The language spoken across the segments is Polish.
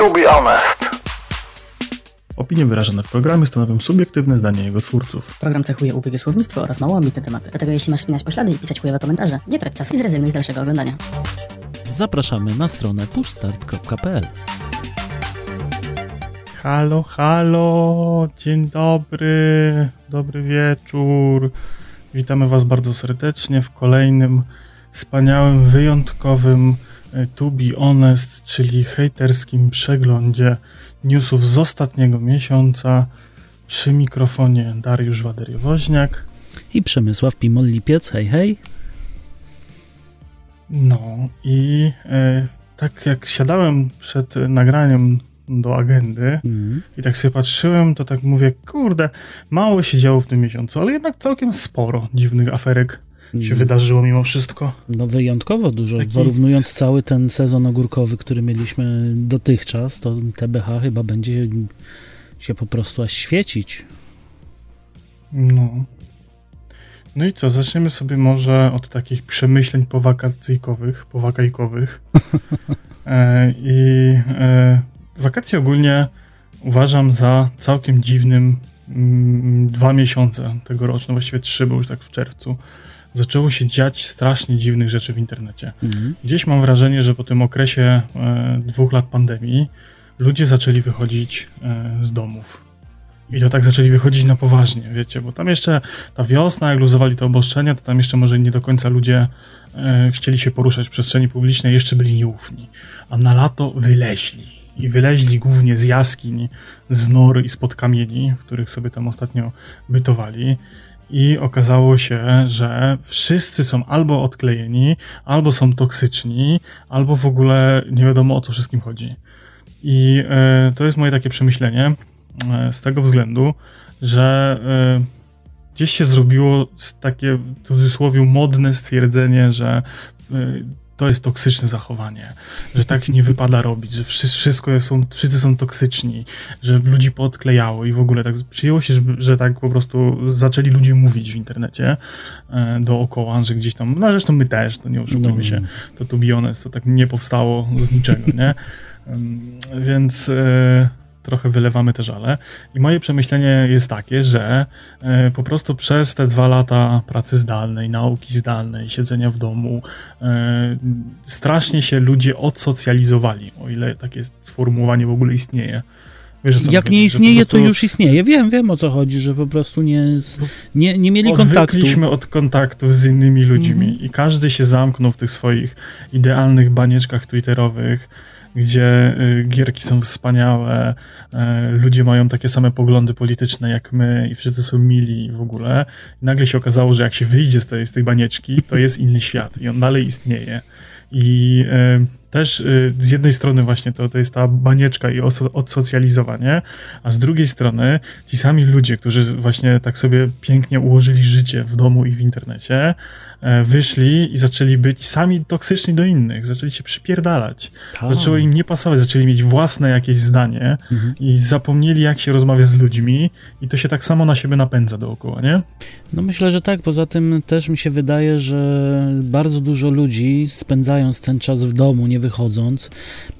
To be honest. Opinie wyrażone w programie stanowią subiektywne zdanie jego twórców. Program cechuje ubiegie słownictwo oraz mało ambitne tematy. Dlatego jeśli masz spinać poślady i pisać chujowe komentarze, nie trać czasu i zrezygnuj z dalszego oglądania. Zapraszamy na stronę pushstart.pl. Halo, halo, dzień dobry, dobry wieczór. Witamy Was bardzo serdecznie w kolejnym wspaniałym, wyjątkowym To Be Honest, czyli hejterskim przeglądzie newsów z ostatniego miesiąca. Przy mikrofonie Dariusz Wadery-Woźniak. I Przemysław Pimol-Lipiec, hej hej. No i e, tak jak siadałem przed nagraniem do agendy Mm. i tak sobie patrzyłem, to tak mówię, kurde, mało się działo w tym miesiącu, ale jednak całkiem sporo dziwnych aferek się wydarzyło mimo wszystko. No wyjątkowo dużo. Taki- Porównując cały ten sezon ogórkowy, który mieliśmy dotychczas, to TBH chyba będzie się po prostu aż świecić. No. No i co, zaczniemy sobie może od takich przemyśleń powakacyjkowych, powakajkowych. E, I e, wakacje ogólnie uważam za całkiem dziwnym mm, dwa miesiące tegoroczne, właściwie trzy, bo już tak w czerwcu. Zaczęło się dziać strasznie dziwnych rzeczy w internecie. Mm. Gdzieś mam wrażenie, że po tym okresie e, dwóch lat pandemii ludzie zaczęli wychodzić e, z domów. I to tak zaczęli wychodzić na poważnie, wiecie, bo tam jeszcze ta wiosna, jak luzowali te obostrzenia, to tam jeszcze może nie do końca ludzie e, chcieli się poruszać w przestrzeni publicznej, jeszcze byli nieufni. A na lato wyleźli. I wyleźli głównie z jaskiń, z nor i spod kamieni, w których sobie tam ostatnio bytowali. I okazało się, że wszyscy są albo odklejeni, albo są toksyczni, albo w ogóle nie wiadomo o co wszystkim chodzi. I e, to jest moje takie przemyślenie e, z tego względu, że e, gdzieś się zrobiło takie w cudzysłowie modne stwierdzenie, że to jest toksyczne zachowanie, że tak nie wypada robić, że wszy- wszystko są, wszyscy są toksyczni, że ludzi podklejało i w ogóle tak przyjęło się, że, że tak po prostu zaczęli ludzie mówić w internecie e, dookoła, że gdzieś tam, no zresztą my też, to nie oszukujmy No. się, to to be honest, to tak nie powstało z niczego, nie? Więc e, trochę wylewamy te żale. I moje przemyślenie jest takie, że e, po prostu przez te dwa lata pracy zdalnej, nauki zdalnej, siedzenia w domu, e, strasznie się ludzie odsocjalizowali, o ile takie sformułowanie w ogóle istnieje. Wiesz, Jak nie istnieje, to prostu już istnieje. Wiem, wiem o co chodzi, że po prostu nie, nie, nie mieli kontaktu. Odwykliśmy od kontaktów z innymi ludźmi Mhm. i każdy się zamknął w tych swoich idealnych banieczkach twitterowych, gdzie y, gierki są wspaniałe, e, ludzie mają takie same poglądy polityczne jak my i wszyscy są mili w ogóle. I nagle się okazało, że jak się wyjdzie z tej, z tej banieczki, to jest inny świat i on dalej istnieje. I e, też y, z jednej strony właśnie to, to jest ta banieczka i odsocjalizowanie, a z drugiej strony ci sami ludzie, którzy właśnie tak sobie pięknie ułożyli życie w domu i w internecie, wyszli i zaczęli być sami toksyczni do innych, zaczęli się przypierdalać. Tak. Zaczęło im nie pasować, zaczęli mieć własne jakieś zdanie Mhm. i zapomnieli, jak się rozmawia z ludźmi i to się tak samo na siebie napędza dookoła, nie? No myślę, że tak. Poza tym też mi się wydaje, że bardzo dużo ludzi spędzając ten czas w domu, nie wychodząc,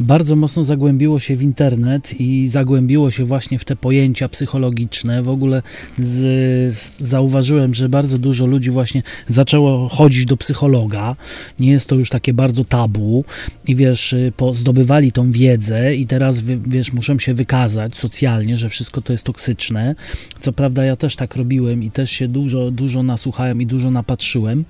bardzo mocno zagłębiło się w internet i zagłębiło się właśnie w te pojęcia psychologiczne. W ogóle z, zauważyłem, że bardzo dużo ludzi właśnie zaczęło chodzić do psychologa. Nie jest to już takie bardzo tabu i wiesz, y, po, zdobywali tą wiedzę i teraz wiesz, muszą się wykazać socjalnie, że wszystko to jest toksyczne. Co prawda ja też tak robiłem i też się dużo, dużo nasłuchałem i dużo napatrzyłem.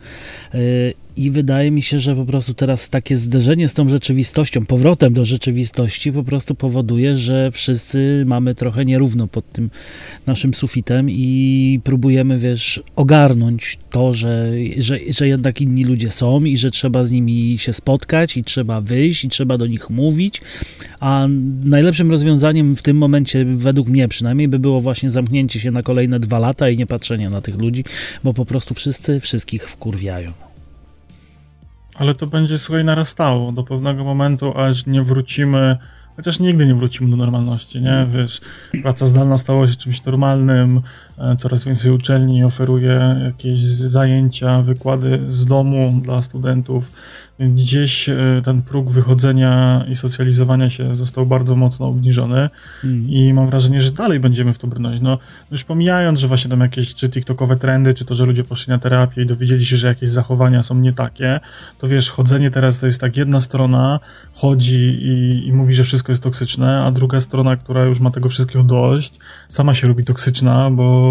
I wydaje mi się, że po prostu teraz takie zderzenie z tą rzeczywistością, powrotem do rzeczywistości po prostu powoduje, że wszyscy mamy trochę nierówno pod tym naszym sufitem i próbujemy, wiesz, ogarnąć to, że, że, że jednak inni ludzie są i że trzeba z nimi się spotkać i trzeba wyjść i trzeba do nich mówić, a najlepszym rozwiązaniem w tym momencie, według mnie przynajmniej, by było właśnie zamknięcie się na kolejne dwa lata i nie patrzenie na tych ludzi, bo po prostu wszyscy wszystkich wkurwiają. Ale to będzie, słuchaj, narastało do pewnego momentu, aż nie wrócimy, chociaż nigdy nie wrócimy do normalności, nie? Wiesz, praca zdalna stała się czymś normalnym, coraz więcej uczelni oferuje jakieś zajęcia, wykłady z domu dla studentów. Gdzieś e, ten próg wychodzenia i socjalizowania się został bardzo mocno obniżony mm. i mam wrażenie, że dalej będziemy w to brnąć. No, już pomijając, że właśnie tam jakieś czy TikTokowe trendy, czy to, że ludzie poszli na terapię i dowiedzieli się, że jakieś zachowania są nie takie, to wiesz, chodzenie teraz to jest tak jedna strona chodzi i, i mówi, że wszystko jest toksyczne, a druga strona, która już ma tego wszystkiego dość, sama się robi toksyczna, bo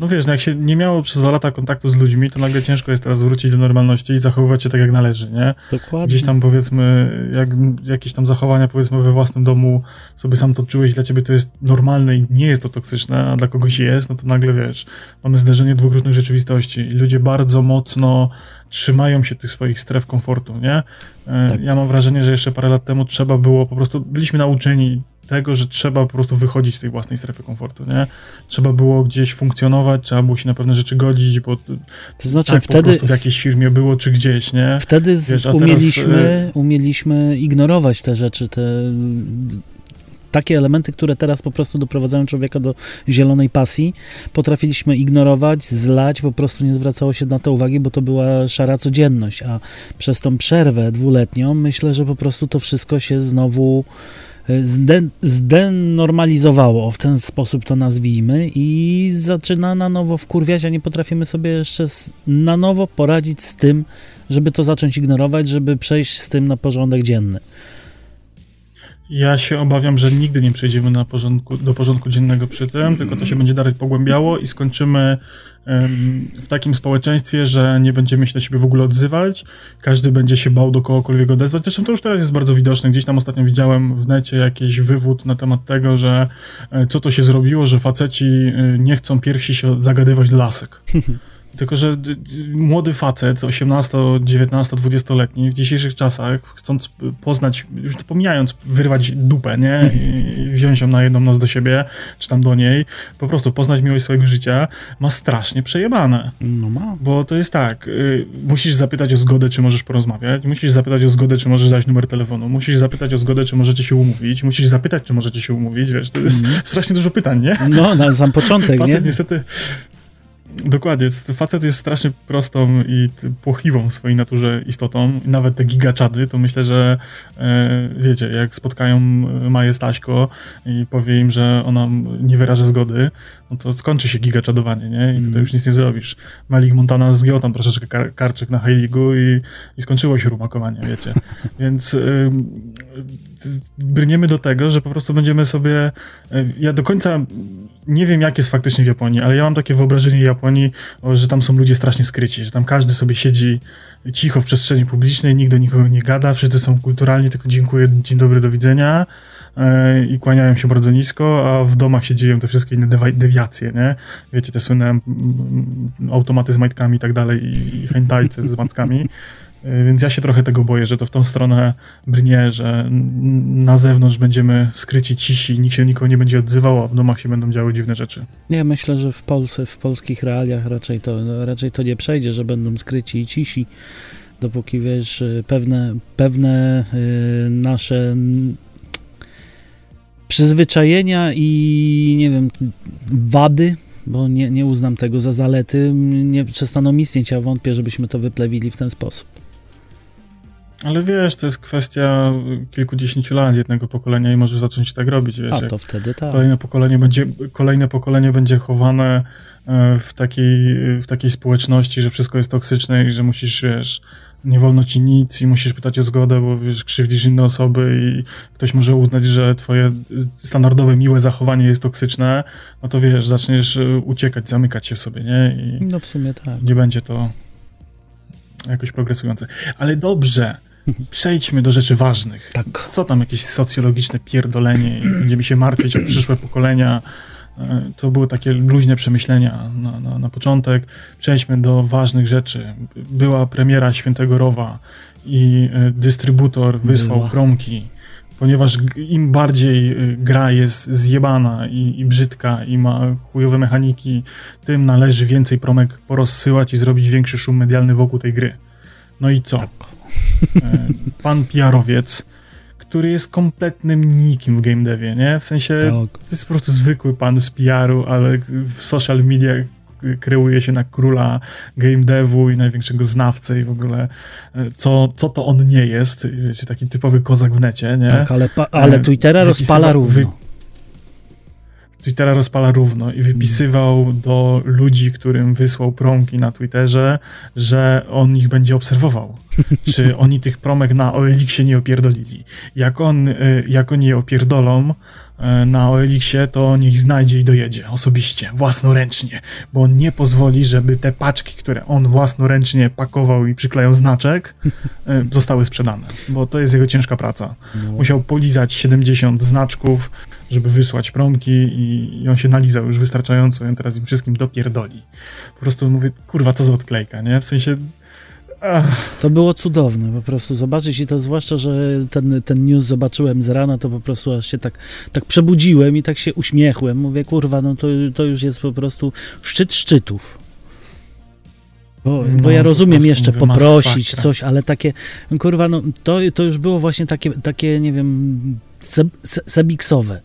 no wiesz, no jak się nie miało przez dwa lata kontaktu z ludźmi, to nagle ciężko jest teraz wrócić do normalności i zachowywać się tak, jak należy, nie? Dokładnie. Gdzieś tam powiedzmy, jak jakieś tam zachowania powiedzmy we własnym domu sobie sam to czułeś, dla ciebie to jest normalne i nie jest to toksyczne, a dla kogoś jest, no to nagle wiesz, mamy zderzenie dwóch różnych rzeczywistości i ludzie bardzo mocno trzymają się tych swoich stref komfortu, nie? E, tak. Ja mam wrażenie, że jeszcze parę lat temu trzeba było, po prostu byliśmy nauczeni tego, że trzeba po prostu wychodzić z tej własnej strefy komfortu, nie? Trzeba było gdzieś funkcjonować, trzeba było się na pewne rzeczy godzić, bo to znaczy tak wtedy, po prostu w jakiejś firmie było, czy gdzieś, nie? Wtedy Wiesz, umieliśmy, teraz... umieliśmy ignorować te rzeczy, te takie elementy, które teraz po prostu doprowadzają człowieka do zielonej pasji, potrafiliśmy ignorować, zlać, po prostu nie zwracało się na to uwagi, bo to była szara codzienność, a przez tą przerwę dwuletnią myślę, że po prostu to wszystko się znowu zden, zdenormalizowało, w ten sposób to nazwijmy, i zaczyna na nowo wkurwiać, a nie potrafimy sobie jeszcze na nowo poradzić z tym, żeby to zacząć ignorować, żeby przejść z tym na porządek dzienny. Ja się obawiam, że nigdy nie przejdziemy na porządku, do porządku dziennego przy tym, tylko to się będzie dalej pogłębiało i skończymy w takim społeczeństwie, że nie będziemy się do siebie w ogóle odzywać, każdy będzie się bał do kogokolwiek odezwać. Zresztą to już teraz jest bardzo widoczne. Gdzieś tam ostatnio widziałem w necie jakiś wywód na temat tego, że e, co to się zrobiło, że faceci e, nie chcą pierwsi się zagadywać lasek. Tylko, że młody facet, 18, 19, 20-letni, w dzisiejszych czasach, chcąc poznać, już pomijając, wyrwać dupę, nie? I wziąć ją na jedną noc do siebie, czy tam do niej, po prostu poznać miłość swojego życia, ma strasznie przejebane. No ma. Bo to jest tak, y, musisz zapytać o zgodę, czy możesz porozmawiać, musisz zapytać o zgodę, czy możesz dać numer telefonu, musisz zapytać o zgodę, czy możecie się umówić, musisz zapytać, czy możecie się umówić, wiesz, to jest mm. strasznie dużo pytań, nie? No, na sam początek, Facet nie? niestety Dokładnie. Facet jest strasznie prostą i płochliwą w swojej naturze istotą. Nawet te gigaczady, to myślę, że e, wiecie, jak spotkają Maję Staśko i powie im, że ona nie wyraża zgody, no to skończy się gigaczadowanie, nie? I tutaj mm. już nic nie zrobisz. Malik Montana zgiął tam troszeczkę kar karczyk na Heiligu i, i skończyło się rumakowanie, wiecie. Więc y, brniemy do tego, że po prostu będziemy sobie... Y, ja do końca nie wiem, jak jest faktycznie w Japonii, ale ja mam takie wyobrażenie Japonii, że tam są ludzie strasznie skryci, że tam każdy sobie siedzi cicho w przestrzeni publicznej, nikt do nikogo nie gada, wszyscy są kulturalni, tylko dziękuję, dzień dobry, do widzenia e, i kłaniają się bardzo nisko, a w domach się dzieją te wszystkie inne dewiacje, nie? Wiecie, te słynne automaty z majtkami i tak dalej i hentajce z mackami. E, więc ja się trochę tego boję, że to w tą stronę brnie, że na zewnątrz będziemy skryci cisi, nikt się nikogo nie będzie odzywał, a w domach się będą działy dziwne rzeczy. Nie, myślę, że w Polsce, w polskich realiach raczej to, raczej to nie przejdzie, że będą skryci i cisi, dopóki wiesz, pewne, pewne yy, nasze przyzwyczajenia i nie wiem, wady bo nie, nie uznam tego za zalety, nie przestaną istnieć, a wątpię, żebyśmy to wyplewili w ten sposób. Ale wiesz, to jest kwestia kilkudziesięciu lat jednego pokolenia i możesz zacząć tak robić. Wiesz, A to wtedy tak. Kolejne pokolenie będzie, kolejne pokolenie będzie chowane e, w takiej, w takiej społeczności, że wszystko jest toksyczne i że musisz, wiesz, nie wolno ci nic i musisz pytać o zgodę, bo wiesz, krzywdzisz inne osoby i ktoś może uznać, że twoje standardowe, miłe zachowanie jest toksyczne, no to wiesz, zaczniesz e, uciekać, zamykać się w sobie, nie? I no w sumie tak. Nie będzie to jakoś progresujące. Ale dobrze, Przejdźmy do rzeczy ważnych. Tak. Co tam jakieś socjologiczne pierdolenie i będziemy się martwić o przyszłe pokolenia. E, to były takie luźne przemyślenia na, na, na początek. Przejdźmy do ważnych rzeczy. Była premiera Świętego Rowa i e, dystrybutor wysłał Była. ponieważ im bardziej e, gra jest zjebana i, i brzydka i ma chujowe mechaniki, tym należy więcej promek porozsyłać i zrobić większy szum medialny wokół tej gry. No i co? Tak. E, pan PR-owiec, który jest kompletnym nikim w game devie, nie? W sensie Tak. to jest po prostu zwykły pan z PR-u, ale w social media kreuje się na króla game devu i największego znawcę i w ogóle e, co, co to on nie jest, wiecie, taki typowy kozak w necie, nie? Tak, ale, pa, ale E, Twittera wypisywa- rozpala równo. wy- Twittera rozpala równo i wypisywał do ludzi, którym wysłał promki na Twitterze, że on ich będzie obserwował. Czy oni tych promek na OLX-ie nie opierdolili. Jak, on, y, jak oni je opierdolą y, na OLX-ie, to niech znajdzie i dojedzie osobiście, własnoręcznie, bo on nie pozwoli, żeby te paczki, które on własnoręcznie pakował i przyklejał znaczek, y, zostały sprzedane, bo to jest jego ciężka praca. No. Musiał polizać 70 znaczków, żeby wysłać promki i, i on się nalizał już wystarczająco i on teraz im wszystkim dopierdoli. Po prostu mówię, kurwa, co za odklejka, nie? W sensie... Ach, To było cudowne po prostu zobaczyć i to zwłaszcza, że ten, ten news zobaczyłem z rana, to po prostu aż się tak, tak przebudziłem i tak się uśmiechłem. Mówię, kurwa, no to, to już jest po prostu szczyt szczytów. Bo, No, bo ja po rozumiem prostu jeszcze poprosić masakra. coś, ale takie, kurwa, no to, to już było właśnie takie, takie nie wiem, se, se, sebiksowe.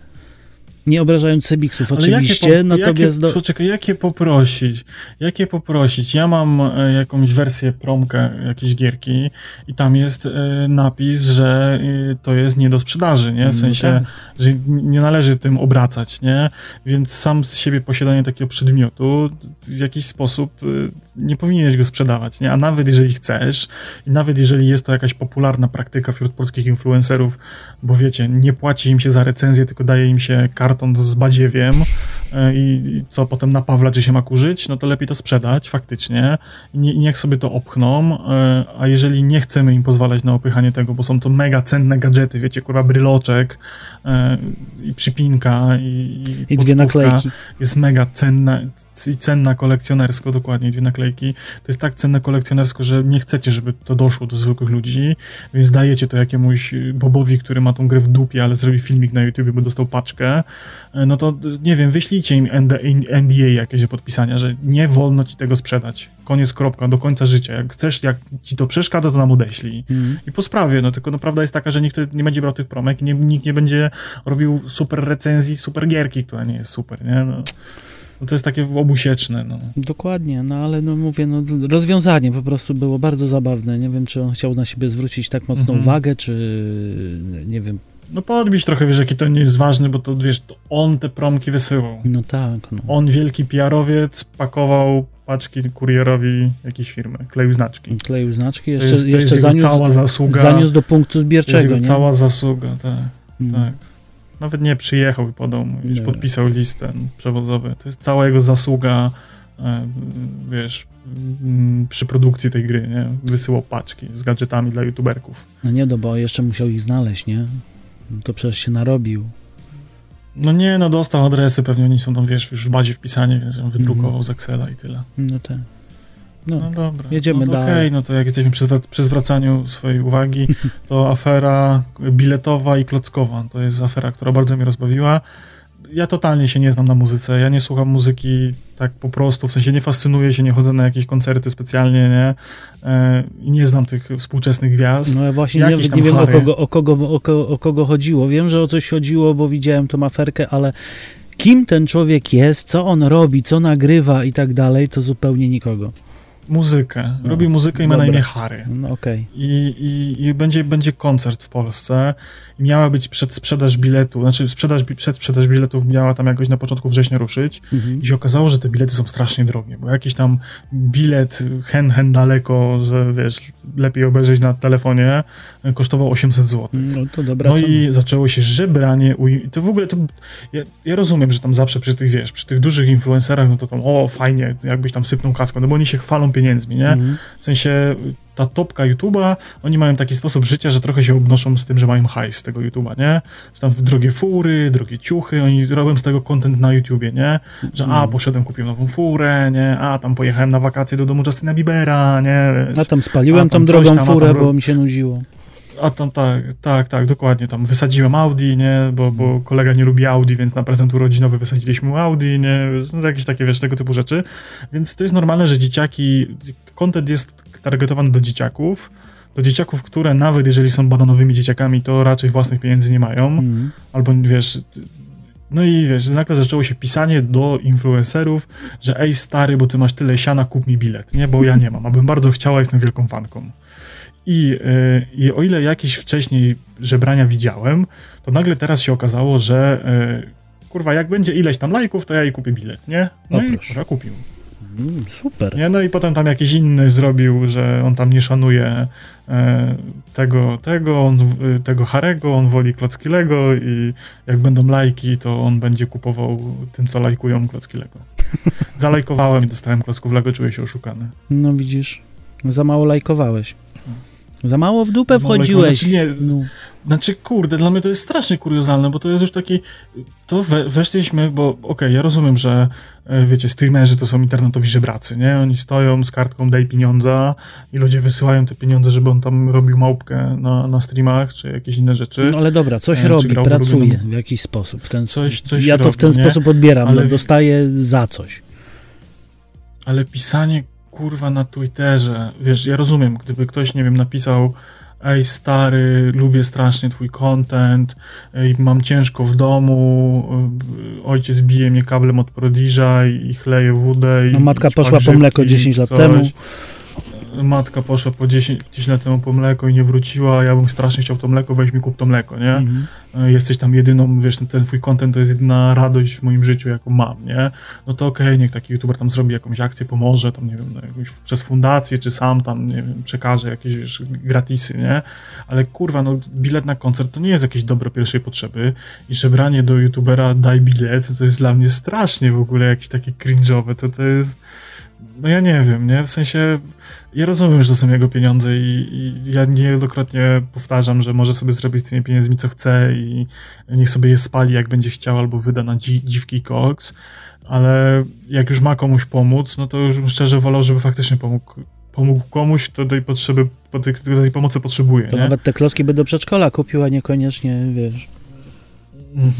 Nie obrażając sebiksów, ale oczywiście, jakie, po, natomiast... jakie, do... Poczekaj, jakie poprosić? Jakie poprosić? Ja mam e, jakąś wersję promkę jakiejś gierki i tam jest e, napis, że e, to jest nie do sprzedaży, nie? W No sensie, tak. że nie należy tym obracać, nie? Więc sam z siebie posiadanie takiego przedmiotu w jakiś sposób y, nie powinieneś go sprzedawać, nie? A nawet jeżeli chcesz i nawet jeżeli jest to jakaś popularna praktyka wśród polskich influencerów, bo wiecie, nie płaci im się za recenzję, tylko daje im się karton z badziewiem y, i, co potem na Pawla, czy się ma kurzyć, no to lepiej to sprzedać faktycznie i, nie, i niech sobie to opchną, y, a jeżeli nie chcemy im pozwalać na opychanie tego, bo są to mega cenne gadżety, wiecie, kurwa, bryloczek y, i przypinka i, I dwie naklejki. jest mega cenna i cenna kolekcjonersko, dokładnie, dwie naklejki. To jest tak cenne kolekcjonersko, że nie chcecie, żeby to doszło do zwykłych ludzi, więc dajecie to jakiemuś Bobowi, który ma tą grę w dupie, ale zrobi filmik na YouTube, bo dostał paczkę, E, no to nie wiem, wyślijcie im ND NDA jakieś do podpisania, że nie wolno ci tego sprzedać. Koniec, kropka, do końca życia. Jak chcesz, jak ci to przeszkadza, to nam odeślij. Mhm. I po sprawie, no tylko no, prawda jest taka, że nikt nie będzie brał tych promek nie, nikt nie będzie robił super recenzji, super gierki, która nie jest super, nie? No, no to jest takie obusieczne, no. Dokładnie, no ale no mówię, no rozwiązanie po prostu było bardzo zabawne. Nie wiem, czy on chciał na siebie zwrócić tak mocną Mhm. uwagę, czy nie wiem. No podbić trochę, wiesz, jaki to nie jest ważny, bo to, wiesz, to on te promki wysyłał. No tak, no. On, wielki PR-owiec, pakował paczki kurierowi jakiejś firmy, kleił znaczki. Kleił znaczki, To jeszcze, jest, to jest jeszcze jego zaniósł, cała zasługa. zaniósł do punktu to jest zbierczego, jego nie? cała zasługa, tak, Mm. tak. Nawet nie przyjechał i podał, Dobra. podpisał list ten przewozowy. To jest cała jego zasługa, e, wiesz, m, przy produkcji tej gry, nie? Wysyłał paczki z gadżetami dla youtuberków. No nie, no bo jeszcze musiał ich znaleźć, nie? No to przecież się narobił. No nie, no dostał adresy, pewnie oni są tam, wiesz, już w bazie wpisani, więc ją wydrukował Mhm. z Excela i tyle. No tak. No, No dobra. jedziemy no, dalej. Okej, no to jak jesteśmy przy, przy zwracaniu swojej uwagi, to afera biletowa i klockowa. To jest afera, która bardzo mnie rozbawiła. Ja totalnie się nie znam na muzyce. Ja nie słucham muzyki tak po prostu, w sensie nie fascynuję się, nie chodzę na jakieś koncerty specjalnie, nie? E, nie znam tych współczesnych gwiazd. No ja właśnie nie, nie wiem o kogo, o, kogo, o, o kogo chodziło. Wiem, że o coś chodziło, bo widziałem tą aferkę, ale kim ten człowiek jest, co on robi, co nagrywa i tak dalej, to zupełnie nikogo. Muzykę. No, Robi muzykę i ma na dobra. imię Harry. No okej. I, i, i będzie, będzie koncert w Polsce. I miała być przedsprzedaż biletu, znaczy sprzedaż, przedsprzedaż biletów miała tam jakoś na początku września ruszyć. Mhm. I się okazało, że te bilety są strasznie drogie, bo jakiś tam bilet hen, hen daleko, że wiesz, lepiej obejrzeć na telefonie, kosztował 800 zł. No to dobra No i zaczęło się żebranie. To w ogóle to. Ja, ja rozumiem, że tam zawsze przy tych, wiesz, przy tych dużych influencerach, no to tam, o, fajnie, jakbyś tam sypnął kaską, no bo oni się chwalą pieniędzmi, nie? Mhm. W sensie ta topka YouTube'a, oni mają taki sposób życia, że trochę się obnoszą z tym, że mają hajs z tego YouTube'a, nie? Że tam w drogie fury, drogie ciuchy, oni robią z tego content na YouTubie, nie? Że a, Mhm. poszedłem, kupiłem nową furę, nie? A, tam pojechałem na wakacje do domu Justina Biebera, nie? A tam spaliłem A tam tą drogą tam, furę, tam bo mi się nudziło. A tam tak, tak, tak, dokładnie, tam wysadziłem Audi, nie, bo, bo kolega nie lubi Audi, więc na prezent urodzinowy wysadziliśmy mu Audi, nie, no, jakieś takie, wiesz, tego typu rzeczy, więc to jest normalne, że dzieciaki, content jest targetowany do dzieciaków, do dzieciaków, które nawet jeżeli są bananowymi dzieciakami, to raczej własnych pieniędzy nie mają, Mhm. albo wiesz, no i wiesz, nagle zaczęło się pisanie do influencerów, że ej stary, bo ty masz tyle siana, kup mi bilet, nie, bo ja nie mam, abym bardzo chciała, jestem wielką fanką. I, yy, I o ile jakieś wcześniej żebrania widziałem, to nagle teraz się okazało, że yy, kurwa, jak będzie ileś tam lajków, to ja jej kupię bilet, nie? No O, i proszę. kupił. Mm, Super. Nie? No i potem tam jakiś inny zrobił, że on tam nie szanuje e, tego, tego, on, tego Harego, on woli Klocki Lego i jak będą lajki, to on będzie kupował tym, co lajkują Klocki Lego. Zalajkowałem i dostałem klocków Lego, czuję się oszukany. No widzisz, za mało lajkowałeś. Za mało w dupę mało wchodziłeś. lajkować. Nie. No. Znaczy, kurde, dla mnie to jest strasznie kuriozalne, bo to jest już taki. To we, weszliśmy, bo okej, ja rozumiem, że e, wiecie, streamerzy to są internetowi żebracy, nie? Oni stoją z kartką daj pieniądza i ludzie wysyłają te pieniądze, żeby on tam robił małpkę na, na streamach czy jakieś inne rzeczy. No ale dobra, coś E, robi, pracuje ulubioną- w jakiś sposób. W ten, Coś- coś ja to robi, w ten nie? sposób odbieram, Ale ale dostaję za coś. Ale pisanie kurwa na Twitterze, wiesz, ja rozumiem, gdyby ktoś, nie wiem, napisał ej stary, lubię strasznie twój content, ej, mam ciężko w domu, y, ojciec bije mnie kablem od Prodiża i, i chleje wódę. i- No, matka poszła po mleko grzybki, 10 lat coś. temu. Matka poszła po 10, 10 lat temu po mleko i nie wróciła, ja bym strasznie chciał to mleko, weź mi kup to mleko, nie? Mhm. E, jesteś tam jedyną, wiesz, ten, ten twój content to jest jedyna radość w moim życiu, jaką mam, nie? No to okej, niech taki youtuber tam zrobi jakąś akcję, pomoże, tam, nie wiem, no, jakąś, przez fundację, czy sam tam, nie wiem, przekaże jakieś, wiesz, gratisy, nie? Ale kurwa, no, bilet na koncert to nie jest jakieś dobro pierwszej potrzeby i żebranie do youtubera daj bilet, to jest dla mnie strasznie w ogóle jakieś takie cringe'owe, to to jest... No ja nie wiem, nie? W sensie, ja rozumiem, że to są jego pieniądze i, i ja niejednokrotnie powtarzam, że może sobie zrobić z tymi pieniędzmi co chce i niech sobie je spali jak będzie chciał albo wyda na dzi dziwki koks, ale jak już ma komuś pomóc, no to już bym szczerze wolał, żeby faktycznie pomógł, pomógł komuś, kto tej potrzeby, tej, kto tej pomocy potrzebuje, To nie? nawet te klocki by do przedszkola kupił, a niekoniecznie, wiesz,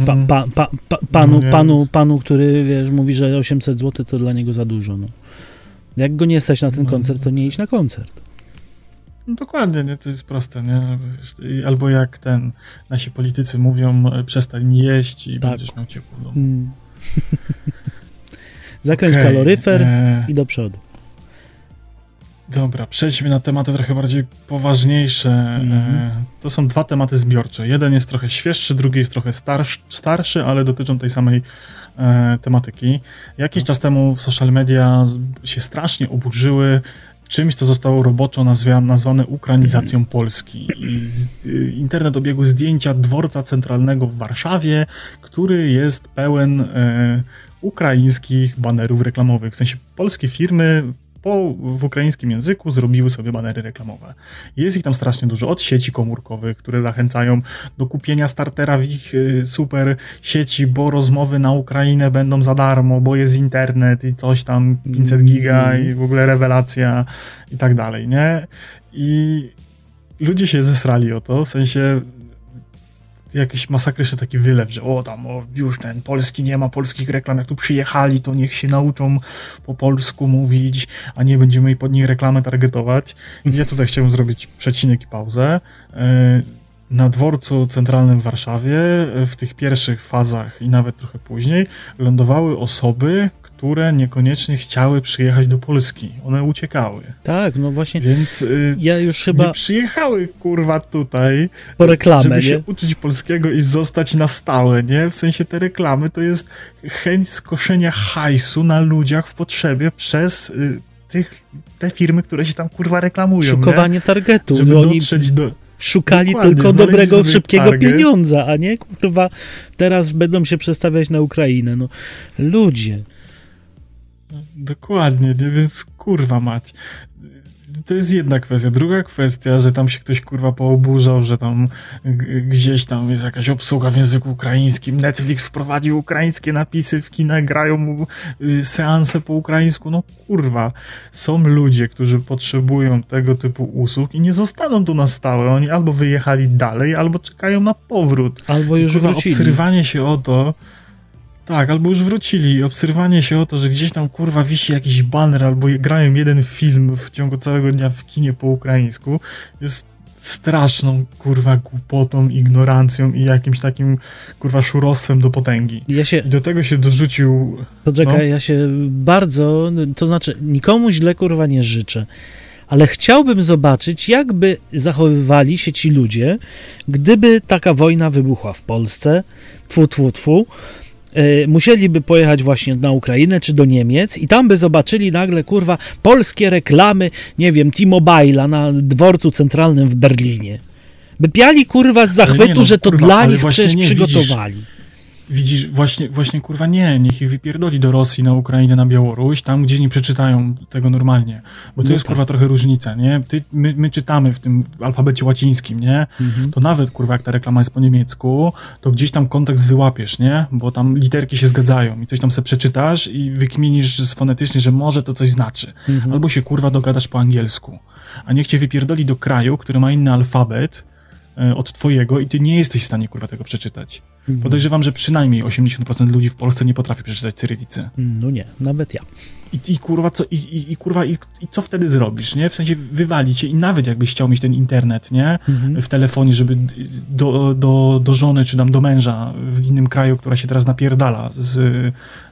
pa, Mhm. pa, pa, pa, panu, No panu, panu, który, wiesz, mówi, że 800 zł to dla niego za dużo, no. Jak go nie stać na ten No. koncert, to nie idź na koncert. No dokładnie, nie? to jest proste, nie? Albo jak ten, nasi politycy mówią, przestań jeść i Tak. będziesz miał ciepło w domu. Mm. Zakręć Okej, kaloryfer e, i do przodu. Dobra, przejdźmy na tematy trochę bardziej poważniejsze. Mhm. E, To są dwa tematy zbiorcze. Jeden jest trochę świeższy, drugi jest trochę starszy, starszy ale dotyczą tej samej e, tematyki. Jakiś czas temu social media się strasznie oburzyły czymś, co zostało roboczo nazwa, nazwane ukrainizacją Polski. I z, y, internet obiegły zdjęcia dworca centralnego w Warszawie, który jest pełen e, ukraińskich banerów reklamowych. W sensie polskie firmy po, w ukraińskim języku zrobiły sobie banery reklamowe. Jest ich tam strasznie dużo, od sieci komórkowych, które zachęcają do kupienia startera w ich y, super sieci, bo rozmowy na Ukrainę będą za darmo, bo jest internet i coś tam 500 giga i w ogóle rewelacja i tak dalej, nie? I ludzie się zesrali o to, w sensie jakiś masakryczny taki wylew, że o tam, o, już ten polski nie ma polskich reklam, jak tu przyjechali, to niech się nauczą po polsku mówić, a nie będziemy pod nich reklamę targetować. Ja tutaj chciałbym zrobić przecinek i pauzę. E, Na dworcu centralnym w Warszawie e, w tych pierwszych fazach i nawet trochę później lądowały osoby, które niekoniecznie chciały przyjechać do Polski. One uciekały. Tak, no właśnie, Więc y, ja już nie chyba przyjechały kurwa tutaj, po reklamę, żeby nie? się uczyć polskiego i zostać na stałe, nie? W sensie te reklamy to jest chęć skoszenia hajsu na ludziach w potrzebie przez y, tych, te firmy, które się tam kurwa reklamują, Szukowanie targetu. nie? Żeby Oni dotrzeć do... szukali Dokładnie, tylko dobrego, szybkiego target. pieniądza, a nie kurwa teraz będą się przestawiać na Ukrainę. No ludzie. Dokładnie, nie? Więc kurwa mać. To jest jedna kwestia. Druga kwestia, że tam się ktoś kurwa pooburzał, że tam gdzieś tam jest jakaś obsługa w języku ukraińskim. Netflix wprowadził ukraińskie napisy w kinach, grają mu y, seanse po ukraińsku. No kurwa. Są ludzie, którzy potrzebują tego typu usług i nie zostaną tu na stałe. Oni albo wyjechali dalej, albo czekają na powrót. Albo już Kurwa, wrócili. obserwanie się o to. Tak, albo już wrócili. Obserwowanie się o to, że gdzieś tam kurwa wisi jakiś banner, albo grają jeden film w ciągu całego dnia w kinie po ukraińsku, jest straszną kurwa głupotą, ignorancją i jakimś takim kurwa szurostwem do potęgi. Ja się, I do tego się dorzucił. poczekaj, no. ja się bardzo, to znaczy nikomu źle kurwa nie życzę, ale chciałbym zobaczyć, jakby zachowywali się ci ludzie, gdyby taka wojna wybuchła w Polsce, tfu, tfu, tfu, musieliby pojechać właśnie na Ukrainę czy do Niemiec i tam by zobaczyli nagle, kurwa, polskie reklamy, nie wiem, T-Mobile'a na dworcu centralnym w Berlinie. By piali, kurwa, z zachwytu, no, że to kurwa, dla nich przecież nie widzisz. Widzisz, właśnie, właśnie kurwa nie, niech ich wypierdoli do Rosji, na Ukrainę, na Białoruś, tam gdzie nie przeczytają tego normalnie. Bo to No jest tak. kurwa trochę różnica, nie? Ty, my, my czytamy w tym alfabecie łacińskim, nie? Mhm. To nawet kurwa jak ta reklama jest po niemiecku, to gdzieś tam kontekst wyłapiesz, nie? Bo tam literki się zgadzają i coś tam sobie przeczytasz i wykminisz fonetycznie, że może to coś znaczy. Mhm. Albo się kurwa dogadasz po angielsku. A niech cię wypierdoli do kraju, który ma inny alfabet e, od twojego i ty nie jesteś w stanie kurwa tego przeczytać. Mhm. Podejrzewam, że przynajmniej 80% ludzi w Polsce nie potrafi przeczytać cyrylicy. No nie, nawet ja. I, i kurwa, co, i, i, i, kurwa i, i co wtedy zrobisz, nie? W sensie wywali cię i nawet jakbyś chciał mieć ten internet, nie? Mhm. W telefonie, żeby do, do, do żony czy tam do męża w innym kraju, która się teraz napierdala z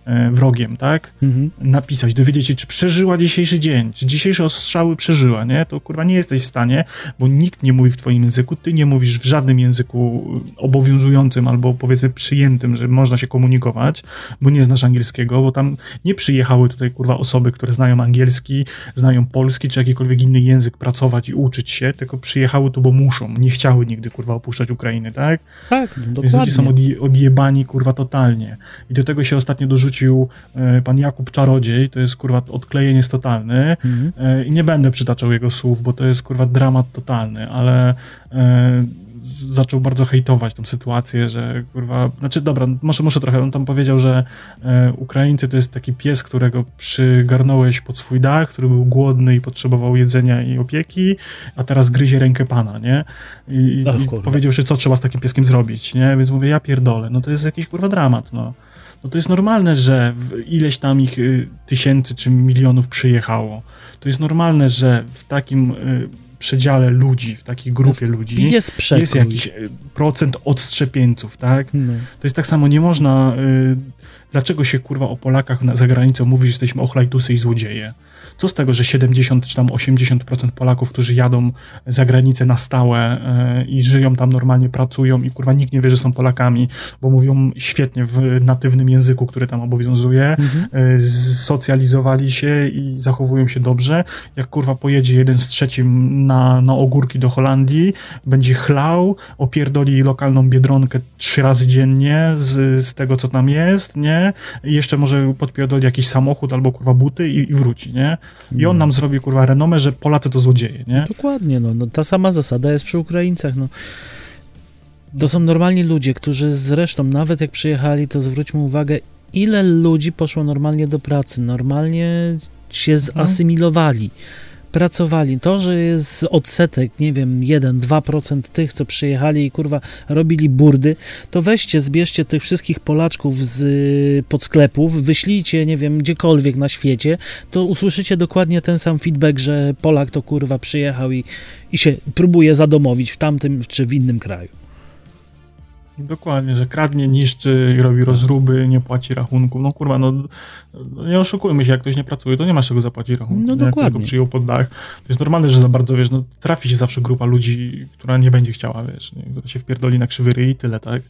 e, wrogiem, tak? Mhm. napisać, dowiedzieć się, czy przeżyła dzisiejszy dzień, czy dzisiejsze ostrzały przeżyła, nie? To kurwa nie jesteś w stanie, bo nikt nie mówi w twoim języku, ty nie mówisz w żadnym języku obowiązującym albo powiedzmy przyjętym, że można się komunikować, bo nie znasz angielskiego, bo tam nie przyjechały tutaj kurwa osoby, które znają angielski, znają polski, czy jakikolwiek inny język pracować i uczyć się, tylko przyjechały tu, bo muszą, nie chciały nigdy kurwa opuszczać Ukrainy, tak? Tak, no Więc dokładnie. ludzie są odje, odjebani, kurwa, totalnie. I do tego się ostatnio dorzucił e, pan Jakub Czarodziej, to jest, kurwa, odklejeniec totalny. Mhm. E, I nie będę przytaczał jego słów, bo to jest, kurwa, dramat totalny, ale e, zaczął bardzo hejtować tą sytuację, że, kurwa, znaczy, dobra, może muszę trochę, on tam powiedział, że e, Ukraińcy to jest taki pies, którego przygarnąłeś pod swój dach, który był głodny i potrzebował jedzenia i opieki, a teraz gryzie rękę pana, nie? I, Ach, i powiedział, że co trzeba z takim pieskiem zrobić, nie? Więc mówię, ja pierdolę, no to jest jakiś kurwa dramat, no. No to jest normalne, że ileś tam ich y, tysięcy czy milionów przyjechało. To jest normalne, że w takim y, przedziale ludzi, w takiej grupie ludzi Jest przekrój. jest jakiś y, procent odstrzepieńców, tak? No. To jest tak samo, nie można. Y, dlaczego się kurwa o Polakach na, za granicą mówi, że jesteśmy ochlajtusy i złodzieje? Co z tego, że 70 czy tam 80% Polaków, którzy jadą za granicę na stałe y, i żyją tam normalnie, pracują i kurwa nikt nie wie, że są Polakami, bo mówią świetnie w natywnym języku, który tam obowiązuje, Mhm. y, socjalizowali się i zachowują się dobrze. Jak kurwa pojedzie jeden z trzecim na, na ogórki do Holandii, będzie chlał, opierdoli lokalną biedronkę trzy razy dziennie z, z tego, co tam jest, nie? I jeszcze może podpierdoli jakiś samochód albo kurwa buty i, i wróci, nie? I on nam zrobi kurwa renomę, że Polacy to złodzieje, nie? Dokładnie, no, no ta sama zasada jest przy Ukraińcach. No. To są normalni ludzie, którzy zresztą nawet jak przyjechali, to zwróćmy uwagę, ile ludzi poszło normalnie do pracy, normalnie się zasymilowali, pracowali. To, że jest odsetek, nie wiem, 1-2% tych, co przyjechali i kurwa robili burdy, to weźcie, zbierzcie tych wszystkich Polaczków z podsklepów, wyślijcie, nie wiem, gdziekolwiek na świecie, to usłyszycie dokładnie ten sam feedback, że Polak to kurwa przyjechał i, i się próbuje zadomowić w tamtym czy w innym kraju. Dokładnie, że kradnie, niszczy, robi rozruby, nie płaci rachunków. No kurwa, no no nie oszukujmy się, jak ktoś nie pracuje, to nie ma czego zapłacić rachunku. No nie? Jak dokładnie. tylko przyjął pod dach. To jest normalne, że za bardzo, wiesz, no trafi się zawsze grupa ludzi, która nie będzie chciała, wiesz, nie? która się wpierdoli na krzywy ryj i tyle, tak?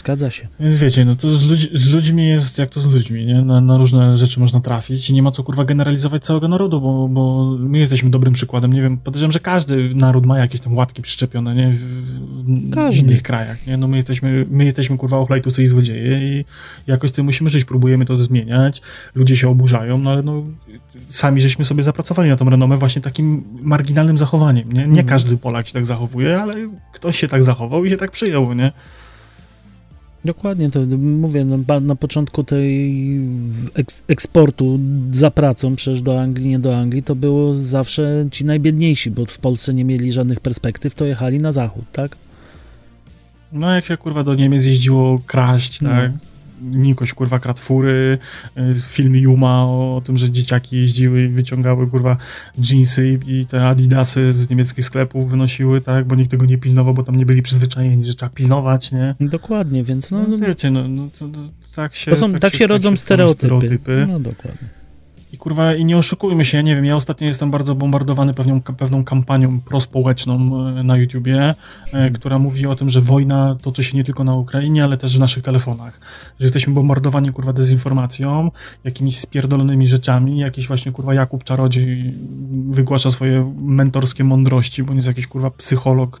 Zgadza się. Więc wiecie, no to z, ludzi, z ludźmi jest jak to z ludźmi, nie? Na, na różne rzeczy można trafić i nie ma co kurwa generalizować całego narodu, bo, bo my jesteśmy dobrym przykładem. Nie wiem, podejrzewam, że każdy naród ma jakieś tam łatki przyczepione, nie? W, Każdy. innych krajach, nie? No my jesteśmy, my jesteśmy kurwa ochlajtusy i złodzieje i jakoś z tym musimy żyć, próbujemy to zmieniać, ludzie się oburzają, no ale no sami żeśmy sobie zapracowali na tą renomę właśnie takim marginalnym zachowaniem, nie? Nie Mhm. każdy Polak się tak zachowuje, ale ktoś się tak zachował i się tak przyjął, nie? Dokładnie, to mówię, no, ba- na początku tej eks- eksportu za pracą, przecież do Anglii, nie do Anglii, to było zawsze ci najbiedniejsi, bo w Polsce nie mieli żadnych perspektyw, to jechali na zachód, tak? No jak się kurwa do Niemiec jeździło kraść, No. Tak? Nikoś, kurwa, kratfury, y, film Yuma o, o tym, że dzieciaki jeździły i wyciągały, kurwa, jeansy i, te adidasy z niemieckich sklepów wynosiły, tak, bo nikt tego nie pilnował, bo tam nie byli przyzwyczajeni, że trzeba pilnować, nie? Dokładnie, więc no, No, wiecie, no, no to, to, tak się... to są, tak, się rodzą tworzą stereotypy. stereotypy. No dokładnie. I kurwa, i nie oszukujmy się, ja nie wiem, ja ostatnio jestem bardzo bombardowany pewną, pewną kampanią prospołeczną e, na YouTubie, e, która mówi o tym, że wojna toczy się nie tylko na Ukrainie, ale też w naszych telefonach. Że jesteśmy bombardowani kurwa dezinformacją, jakimiś spierdolonymi rzeczami, jakiś właśnie kurwa Jakub Czarodziej wygłasza swoje mentorskie mądrości, bo on jest jakiś kurwa psycholog,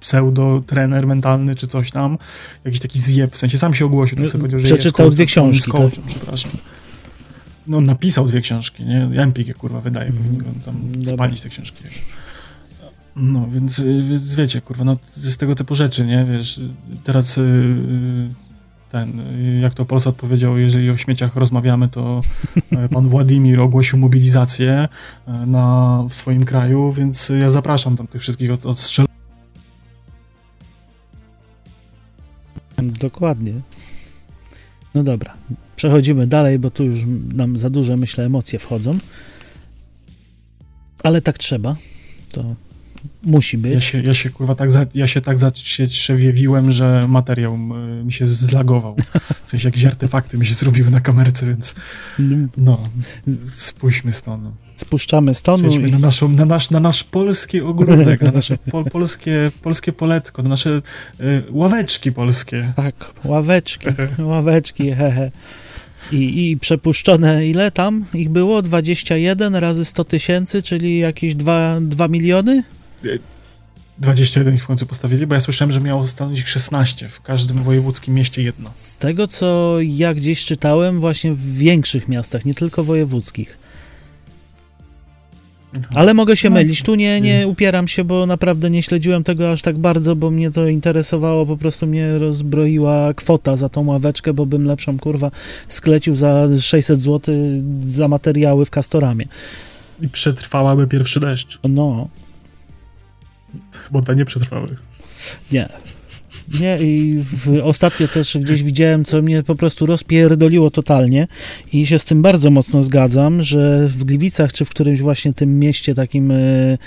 pseudo trener mentalny czy coś tam, jakiś taki zjeb, w sensie sam się ogłosił, tak sobie powiedział, że Przeczytał jest dwie książki, tak? coachem, przepraszam. No, napisał dwie książki, nie? Empik kurwa wydaje, Mhm. powinien tam Dobra. spalić te książki. No, więc, y, więc wiecie, kurwa, no z tego typu rzeczy, nie? Wiesz, teraz y, ten, y, jak to Polsat powiedział, jeżeli o śmieciach rozmawiamy, to e, pan Władimir ogłosił mobilizację e, na, w swoim kraju, więc ja zapraszam tam tych wszystkich od, od strzel Dokładnie. No dobra, przechodzimy dalej, bo tu już nam za duże, myślę, emocje wchodzą. Ale tak trzeba. To musi być. Ja się, ja się kurwa tak, za, ja się tak zatrzewiewiłem, że materiał y, mi się zlagował. W sensie jakieś artefakty mi się zrobiły na kamerce, więc no, spójrzmy stąd. Spuszczamy stonu Przejdźmy i na, naszą, na, nasz, na nasz polski ogródek, na nasze pol, polskie, polskie poletko, na nasze y, ławeczki polskie. tak, ławeczki, ławeczki, hehe. I, I przepuszczone, ile tam ich było? 21 razy 100 tysięcy, czyli jakieś 2, 2 miliony? 21 ich w końcu postawili, bo ja słyszałem, że miało stanąć ich 16, w każdym wojewódzkim mieście jedno. Z tego, co ja gdzieś czytałem, właśnie w większych miastach, nie tylko wojewódzkich. Ale mogę się No. mylić. Tu nie, nie upieram się, bo naprawdę nie śledziłem tego aż tak bardzo, bo mnie to interesowało. Po prostu mnie rozbroiła kwota za tą ławeczkę, bo bym lepszą kurwa sklecił za 600 zł za materiały w Castoramie. I przetrwałaby pierwszy deszcz, No, bo te nie przetrwały. nie. Nie, i ostatnio też gdzieś widziałem, co mnie po prostu rozpierdoliło totalnie i się z tym bardzo mocno zgadzam, że w Gliwicach, czy w którymś właśnie tym mieście takim e, e,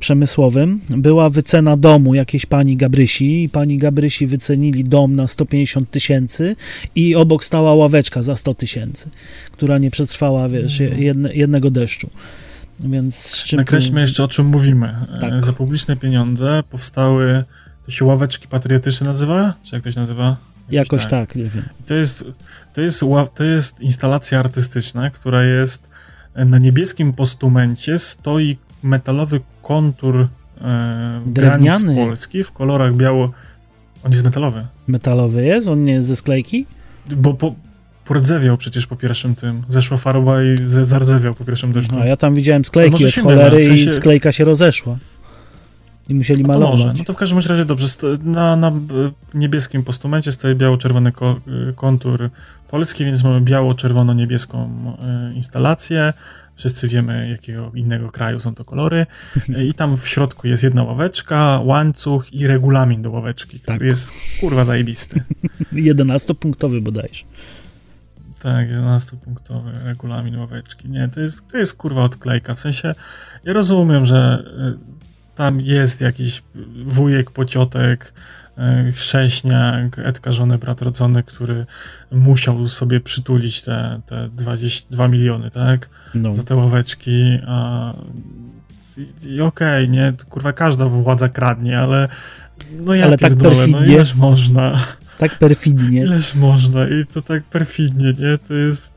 przemysłowym, była wycena domu jakiejś pani Gabrysi i pani Gabrysi wycenili dom na 150 tysięcy i obok stała ławeczka za 100 tysięcy, która nie przetrwała, wiesz, jedne, jednego deszczu. Więc Nakreślmy jeszcze o czym mówimy. Tak. Za publiczne pieniądze powstały, to się ławeczki patriotyczne nazywa? Czy jak to się nazywa? Jakoś tak, nie wiem. To jest, to, jest, to jest instalacja artystyczna, która jest e, na niebieskim postumencie stoi metalowy kontur e, granic. Polski w kolorach biało... On jest metalowy. Metalowy jest? On nie jest ze sklejki? Bo po, pordzewiał przecież po pierwszym tym. Zeszła farba i ze- zardzewiał po pierwszym deszczu. A ja tam widziałem sklejki od cholery w sensie- i sklejka się rozeszła. I musieli No malować. może. No to w każdym razie dobrze. Na, na e, niebieskim postumencie stoi biało-czerwony ko- e, kontur polski, więc mamy biało-czerwono-niebieską e, instalację. Wszyscy wiemy, jakiego innego kraju są to kolory. I tam w środku jest jedna ławeczka, łańcuch i regulamin do ławeczki, który Tak. jest kurwa zajebisty. 11-punktowy bodajże. Tak, 11-punktowy regulamin ławeczki. Nie, to jest, to jest kurwa odklejka. W sensie, ja rozumiem, że tam jest jakiś wujek, pociotek, y, chrześniak, Edka, żony, brat rodzony, który musiał sobie przytulić te, te 22 miliony, tak? No. Za te ławeczki, a i, i okej, nie, to, kurwa każda władza kradnie, ale no ja Ale tak pierdolę, no perfidnie. ileż można, Tak perfidnie. ileż można i to tak perfidnie, nie, to jest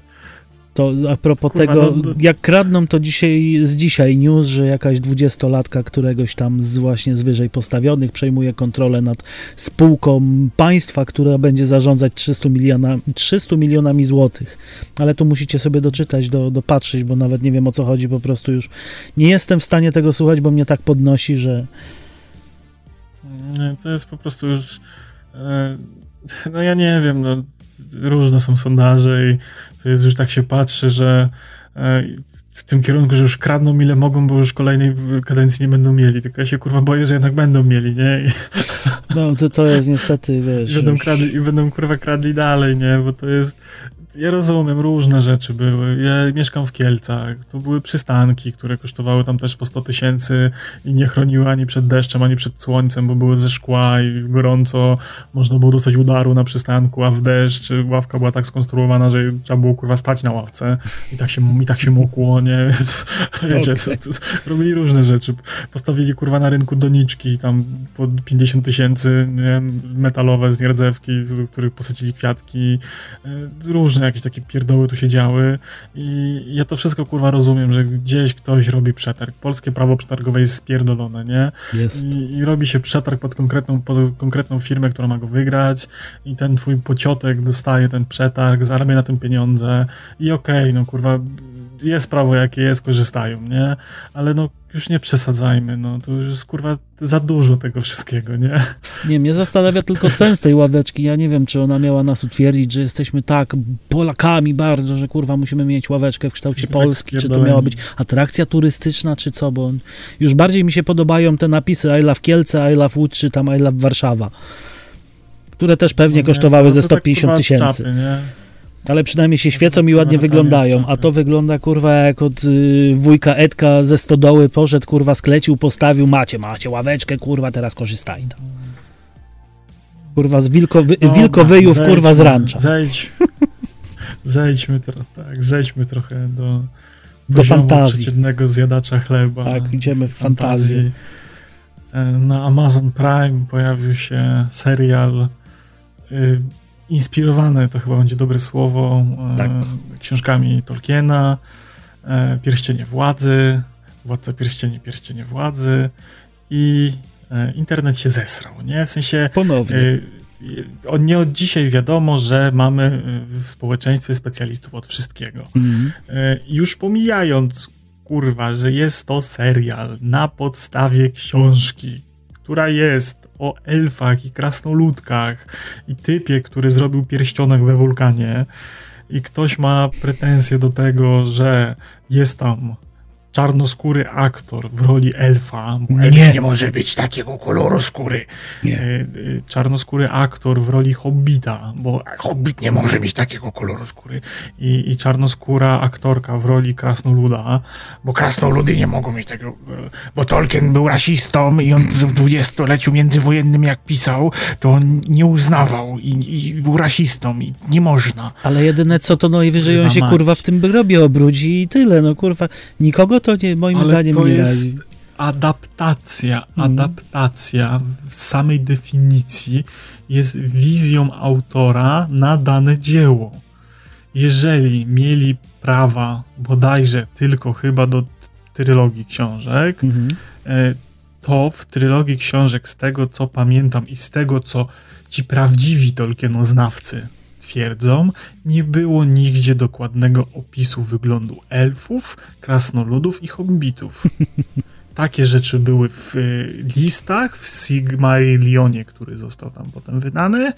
To a propos Kurwa, tego, no, no- jak kradną, to dzisiaj z dzisiaj news, że jakaś dwudziestolatka któregoś tam z właśnie z wyżej postawionych przejmuje kontrolę nad spółką państwa, która będzie zarządzać 300, miliona, 300 milionami złotych. Ale tu musicie sobie doczytać, do, dopatrzyć, bo nawet nie wiem o co chodzi, po prostu już nie jestem w stanie tego słuchać, bo mnie tak podnosi, że To jest po prostu już. e, No ja nie wiem, no, różne są sondaże i to jest już tak się patrzy, że e, w tym kierunku, że już kradną ile mogą, bo już kolejnej kadencji nie będą mieli. Tylko ja się kurwa boję, że jednak będą mieli, nie? I, No to, to jest niestety, wiesz... i będą, już- kradli, I będą kurwa kradli dalej, nie? Bo to jest. Ja rozumiem, różne rzeczy były. Ja mieszkam w Kielcach. To były przystanki, które kosztowały tam też po 100 tysięcy i nie chroniły ani przed deszczem, ani przed słońcem, bo były ze szkła i gorąco. Można było dostać udaru na przystanku, a w deszcz ławka była tak skonstruowana, że trzeba było kurwa stać na ławce i tak się, i tak się mokło, nie? Wiecie, to, to, robili różne rzeczy. Postawili kurwa na rynku doniczki tam po 50 tysięcy, metalowe z nierdzewki, w których posadzili kwiatki. E, Różne jakieś takie pierdoły tu się działy i ja to wszystko kurwa rozumiem, że gdzieś ktoś robi przetarg. Polskie prawo przetargowe jest spierdolone, nie? Jest. I, I robi się przetarg pod konkretną, pod konkretną firmę, która ma go wygrać i ten twój pociotek dostaje ten przetarg, zarabia na tym pieniądze i okej, no kurwa, jest prawo jakie jest, korzystają, nie? Ale no już nie przesadzajmy, no to już jest kurwa za dużo tego wszystkiego, nie? Nie, mnie zastanawia tylko sens tej ławeczki. Ja nie wiem, czy ona miała nas utwierdzić, że jesteśmy tak Polakami bardzo, że kurwa musimy mieć ławeczkę w kształcie Jesteśmy tak Polski, czy to miała być atrakcja turystyczna, czy co, bo już bardziej mi się podobają te napisy I love Kielce, I love Łódź, czy tam I love Warszawa, które też pewnie No nie, kosztowały no ze to tak, 150 kurwa, tysięcy. czapy, nie? Ale przynajmniej się świecą i ładnie na tanie wyglądają, a czapy. to wygląda kurwa jak od y, wujka Edka ze stodoły poszedł, kurwa sklecił, postawił, macie, macie ławeczkę, kurwa, teraz korzystaj. tam. Kurwa z wilkowy, Dobra, wilkowyjów, kurwa z rancza. Zejdź, zejdźmy, tro, tak, zejdźmy trochę do, Do fantazji. przeciętnego zjadacza chleba. Tak, idziemy w fantazję. fantazji. E, Na Amazon Prime pojawił się serial y, inspirowany, to chyba będzie dobre słowo, e, Tak. książkami Tolkiena, e, Pierścienie Władzy, Władca Pierścieni, Pierścienie Władzy i e, internet się zesrał, nie? W sensie Ponownie. Nie od dzisiaj wiadomo, że mamy w społeczeństwie specjalistów od wszystkiego. Mhm. Już pomijając, kurwa, że jest to serial na podstawie książki, która jest o elfach i krasnoludkach i typie, który zrobił pierścionek we wulkanie. I ktoś ma pretensje do tego, że jest tam czarnoskóry aktor w roli elfa, bo elf Nie. nie może być takiego koloru skóry. Nie. E, e, czarnoskóry aktor w roli hobbita, bo Hobbit nie może mieć takiego koloru skóry, i, i czarnoskóra aktorka w roli krasnoluda, bo krasnoludy nie mogą mieć tego, e, bo Tolkien był rasistą i on w dwudziestoleciu międzywojennym jak pisał, to on nie uznawał i, i był rasistą i nie można. Ale jedyne co to najwyżej on Kurwa się kurwa w tym grobie obrudzi i tyle, no kurwa. Nikogo to nie, moim Ale zdaniem to nie jest- razi. adaptacja, Mhm. adaptacja w samej definicji jest wizją autora na dane dzieło. Jeżeli mieli prawa bodajże tylko chyba do trylogii książek, Mhm. e, to w trylogii książek, z tego co pamiętam i z tego co ci prawdziwi Tolkienoznawcy twierdzą, nie było nigdzie dokładnego opisu wyglądu elfów, krasnoludów i hobbitów. Takie rzeczy były w y, listach, w Sigmarillionie, który został tam potem wydany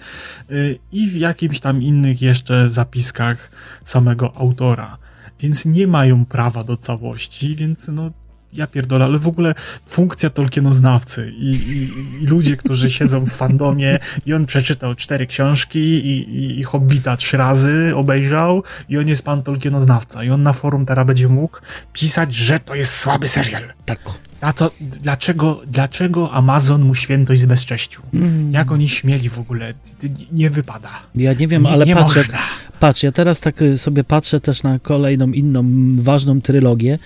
y, i w jakimś tam innych jeszcze zapiskach samego autora. Więc nie mają prawa do całości, więc no ja pierdolę, ale w ogóle funkcja Tolkienoznawcy i, i, i ludzie, którzy siedzą w fandomie i on przeczytał cztery książki i, i, i Hobbita trzy razy obejrzał i on jest pan Tolkienoznawca i on na forum teraz będzie mógł pisać, że to jest słaby serial. Tak. A to dlaczego, dlaczego Amazon mu świętość zbezcześcił? Mm. Jak oni śmieli w ogóle? Nie wypada. Ja nie wiem, nie, ale nie patrz, jak, można. patrz, ja teraz tak y, sobie patrzę też na kolejną inną ważną trylogię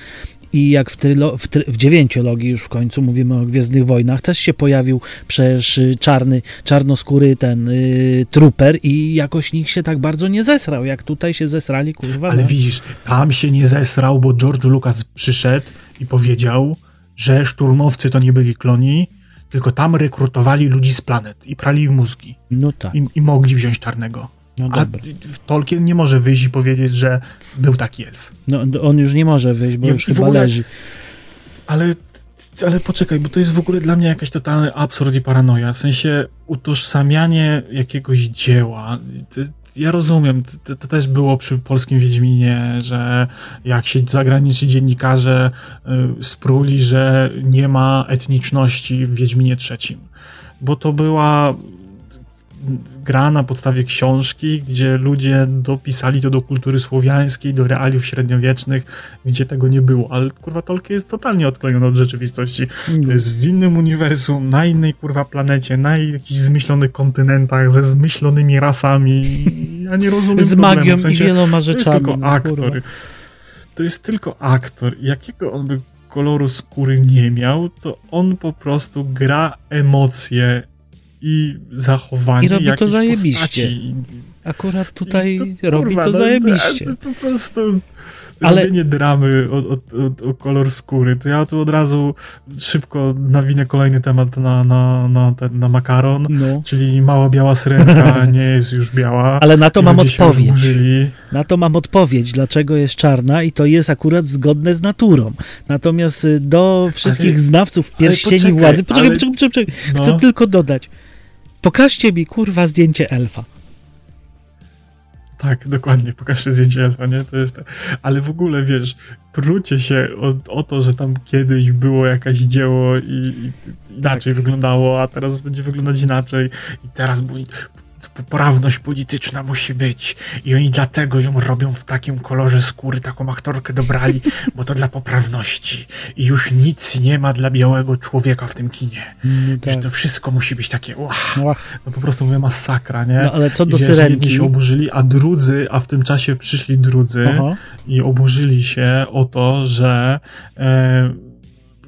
i jak w, trylo, w, try, w dziewięciologii już w końcu mówimy o Gwiezdnych Wojnach, też się pojawił przecież y, czarny, czarnoskóry ten y, trooper i jakoś nikt się tak bardzo nie zesrał, jak tutaj się zesrali, kurwa. Ale no. widzisz, tam się nie zesrał, bo George Lucas przyszedł i powiedział, że szturmowcy to nie byli kloni, tylko tam rekrutowali ludzi z planet i prali mózgi. No tak, I, i mogli wziąć czarnego. No A. Tolkien nie może wyjść i powiedzieć, że był taki elf. No, on już nie może wyjść, bo I- już chyba ogóle- leży. Ale, ale poczekaj, bo to jest w ogóle dla mnie jakiś totalny absurd i paranoja. W sensie utożsamianie jakiegoś dzieła. Ja rozumiem, to, to, też było przy polskim Wiedźminie, że jak się zagraniczni dziennikarze y, spruli, że nie ma etniczności w Wiedźminie trzecim. Bo to była gra na podstawie książki, gdzie ludzie dopisali to do kultury słowiańskiej, do realiów średniowiecznych, gdzie tego nie było. Ale kurwa Tolkien jest totalnie odklejony od rzeczywistości. To jest w innym uniwersum, na innej kurwa planecie, na jakichś zmyślonych kontynentach, ze zmyślonymi rasami. Ja nie rozumiem Z problemu. magią w sensie, i wieloma To jest rzeczami. tylko no, aktor. kurwa. To jest tylko aktor. Jakiego on by koloru skóry nie miał, to on po prostu gra emocje i zachowanie I robi to zajebiście. Postaci. Akurat tutaj to, robi kurwa, to no, zajebiście. To, to po prostu Ale- robienie dramy o, o, o, kolor skóry, to ja tu od razu szybko nawinę kolejny temat na, na, na, ten, na makaron, No. czyli mała biała syrenka nie jest już biała. Ale na to mam odpowiedź. Na to mam odpowiedź, dlaczego jest czarna i to jest akurat zgodne z naturą. Natomiast y, do wszystkich Ale- znawców ale pierścieni poczekaj, władzy, poczekaj, ale- poczekaj, poczekaj, No. chcę tylko dodać. Pokażcie mi, kurwa, zdjęcie elfa. Tak, dokładnie, pokażcie zdjęcie elfa, nie? To jest tak. Ale w ogóle, wiesz, prucie się o, o to, że tam kiedyś było jakieś dzieło i, i inaczej wyglądało, a teraz będzie wyglądać inaczej i teraz bo, poprawność polityczna musi być i oni dlatego ją robią w takim kolorze skóry, taką aktorkę dobrali, bo to dla poprawności i już nic nie ma dla białego człowieka w tym kinie. Że tak. to wszystko musi być takie, Ach, no po prostu mówię masakra, nie? no ale co do I wiesz, jedni syrenki. się oburzyli, a drudzy, a w tym czasie przyszli drudzy Aha. i oburzyli się o to, że e,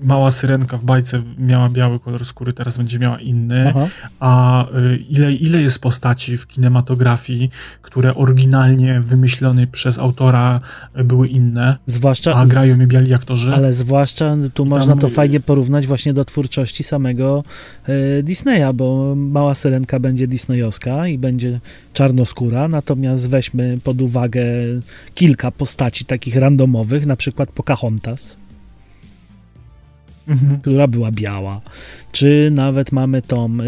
mała syrenka w bajce miała biały kolor skóry, teraz będzie miała inny, Aha. a e, ile, ile jest postaci w kinematografii, które oryginalnie wymyślone przez autora e, były inne, Zwłaszcza, a grają je biali aktorzy? ale zwłaszcza tu można to y- fajnie porównać właśnie do twórczości samego e, Disneya, bo Mała Syrenka będzie disneyowska i będzie czarnoskóra, natomiast weźmy pod uwagę kilka postaci takich randomowych, na przykład Pocahontas, Mhm. która była biała, czy nawet mamy tą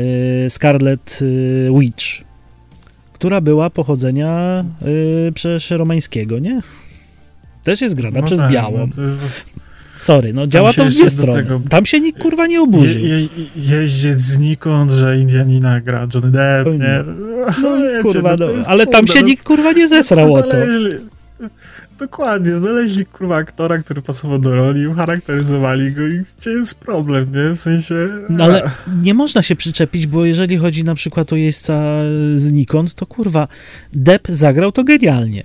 y, Scarlet y, Witch, która była pochodzenia y, przecież romańskiego, nie? Też jest grana No przez tak, białą. no jest, Sorry, no działa to w dwie strony. tego- Tam się nikt kurwa nie oburzył. Je, je, jeździec znikąd, że Indianina gra Johnny Depp, nie? No, Wiecie, kurwa, no, ale tam się no, nikt kurwa nie zesrał o to. Dokładnie, znaleźli kurwa aktora, który pasował do roli, ucharakteryzowali go i gdzie jest problem, nie? W sensie... No ale nie można się przyczepić, bo jeżeli chodzi na przykład o jeźdźca znikąd, to kurwa, Depp zagrał to genialnie.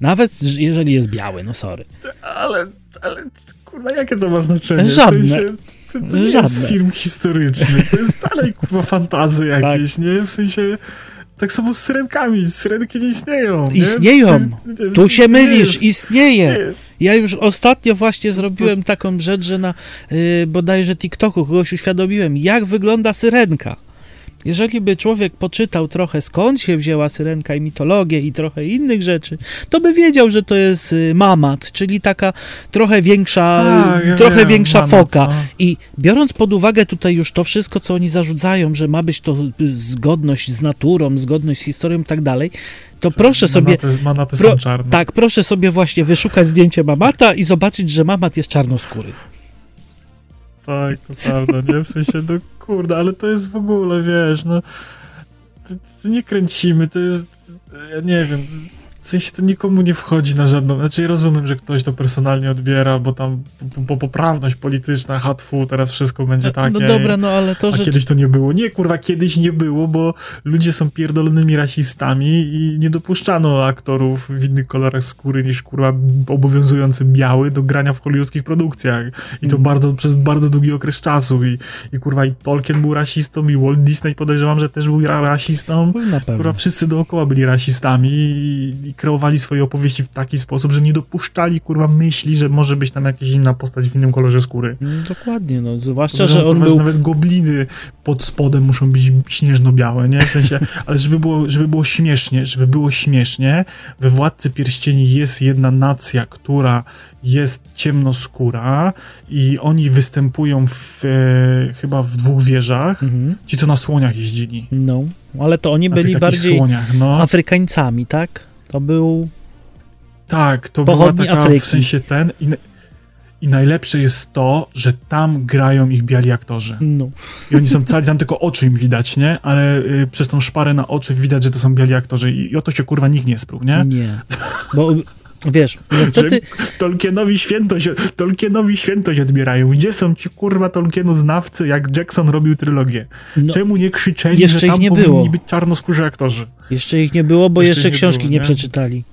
Nawet jeżeli jest biały, no sorry. Ale, ale kurwa, jakie to ma znaczenie? Żadne. W sensie, to, to nie Żadne. jest film historyczny, to jest dalej kurwa fantazy jakieś, nie? W sensie... Tak samo z syrenkami, syrenki nie istnieją. nie? Istnieją. Tu się mylisz, istnieje. nie. Ja już ostatnio właśnie zrobiłem taką rzecz, że na y, bodajże TikToku kogoś uświadomiłem, jak wygląda syrenka. Jeżeli by człowiek poczytał trochę skąd się wzięła syrenka i mitologię i trochę innych rzeczy, to by wiedział, że to jest y, mamat, czyli taka trochę większa, Tak, ja trochę wiem, większa mamat, foka. no. I biorąc pod uwagę tutaj już to wszystko, co oni zarzucają, że ma być to y, zgodność z naturą, zgodność z historią i tak dalej, to proszę sobie, Manaty, manaty Pro- są czarne. tak, proszę sobie właśnie wyszukać zdjęcie mamata i zobaczyć, że mamat jest czarnoskóry. Tak, to prawda, nie? W sensie, no kurde, ale to jest w ogóle, wiesz, no... To, to nie kręcimy, to jest... Ja nie wiem... W sensie to nikomu nie wchodzi na żadną... Znaczy rozumiem, że ktoś to personalnie odbiera, bo tam po, po poprawność polityczna, hatfu, teraz wszystko będzie takie. No dobra, no ale to, A że... kiedyś to nie było. Nie, kurwa, kiedyś nie było, bo ludzie są pierdolonymi rasistami i nie dopuszczano aktorów w innych kolorach skóry niż, kurwa, obowiązujący biały do grania w hollywoodzkich produkcjach. I to Mm. bardzo, przez bardzo długi okres czasu. I, I, kurwa, i Tolkien był rasistą, i Walt Disney podejrzewam, że też był ra- rasistą. Na Kurwa, pewno. wszyscy dookoła byli rasistami i, i i kreowali swoje opowieści w taki sposób, że nie dopuszczali, kurwa, myśli, że może być tam jakaś inna postać w innym kolorze skóry. Mm, Dokładnie, no, zwłaszcza, Że że on kurwa, był... Nawet gobliny pod spodem muszą być śnieżno-białe, nie? W sensie, ale żeby było, żeby było śmiesznie, żeby było śmiesznie, we Władcy Pierścieni jest jedna nacja, która jest ciemnoskóra i oni występują w, e, chyba w dwóch wieżach, Mhm. ci co na słoniach jeździli. No, ale to oni byli bardziej słoniach, no. Afrykańcami, tak? To był... Tak, to była taka Afryki. w sensie ten i, i najlepsze jest to, że tam grają ich biali aktorzy. No. I oni są cali, tam tylko oczy im widać, nie? Ale y, przez tą szparę na oczy widać, że to są biali aktorzy i, i o to się kurwa nikt nie sprół, nie? Nie. Bo wiesz, niestety... Tolkienowi świętość, Tolkienowi świętość odbierają. Gdzie są ci kurwa Tolkienu znawcy, jak Jackson robił trylogię? No, Czemu nie krzyczeli, Jeszcze że ich tam nie powinni było. być czarnoskórzy aktorzy? jeszcze ich nie było, bo Jeszcze jeszcze, ich nie książki było, nie nie? przeczytali.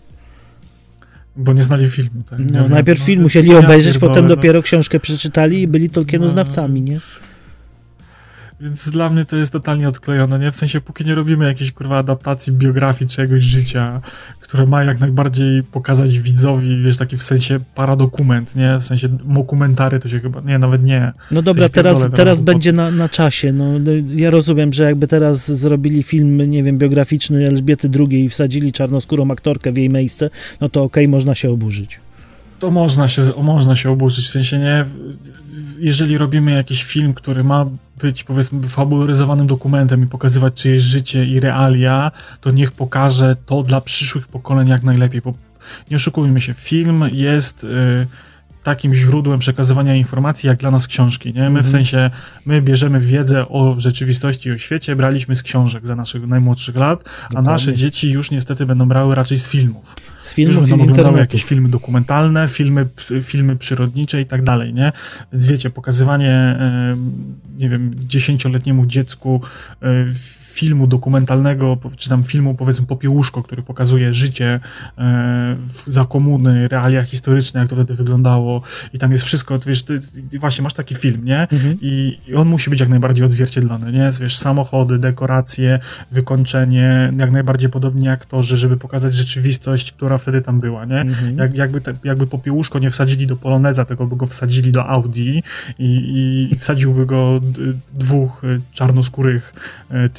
Bo nie znali filmu. Tak? No, najpierw no, film musieli obejrzeć, potem no. dopiero książkę przeczytali i byli Tolkienu No, znawcami, nie? Więc, dla mnie to jest totalnie odklejone, nie? W sensie, póki nie robimy jakiejś kurwa adaptacji biografii czyjegoś życia, które ma jak najbardziej pokazać widzowi, wiesz, taki w sensie paradokument, nie? W sensie mokumentary to się chyba, nie, nawet nie. No dobra, się teraz, pierdolę teraz teraz, będzie na, na czasie. No, no, ja rozumiem, że jakby teraz zrobili film, nie wiem, biograficzny Elżbiety II i wsadzili czarnoskórą aktorkę w jej miejsce, no to okej, można się oburzyć. To można się, można się oburzyć, w sensie nie, jeżeli robimy jakiś film, który ma być powiedzmy fabularyzowanym dokumentem i pokazywać czyjeś życie i realia, to niech pokaże to dla przyszłych pokoleń jak najlepiej, bo nie oszukujmy się, film jest y, takim źródłem przekazywania informacji jak dla nas książki, nie? My Mhm. w sensie, my bierzemy wiedzę o rzeczywistości i o świecie, braliśmy z książek za naszych najmłodszych lat, a Dokładnie. nasze dzieci już niestety będą brały raczej z filmów. Z Już filmów i będą oglądały jakieś filmy dokumentalne, filmy, filmy przyrodnicze i tak dalej, nie? Więc wiecie, pokazywanie, nie wiem, dziesięcioletniemu dziecku e, filmu dokumentalnego, czy tam filmu powiedzmy Popiełuszko, który pokazuje życie e, w, za komuny, realia historyczne, jak to wtedy wyglądało i tam jest wszystko, ty wiesz, ty, właśnie masz taki film, nie? Mhm. I, I on musi być jak najbardziej odzwierciedlony, nie? Wiesz, samochody, dekoracje, wykończenie, jak najbardziej podobni aktorzy, żeby pokazać rzeczywistość, która wtedy tam była, nie? Mhm. Jak, jakby, te, jakby Popiełuszko nie wsadzili do Poloneza, tylko by go wsadzili do Audi i, i wsadziłby go dwóch y, czarnoskórych y,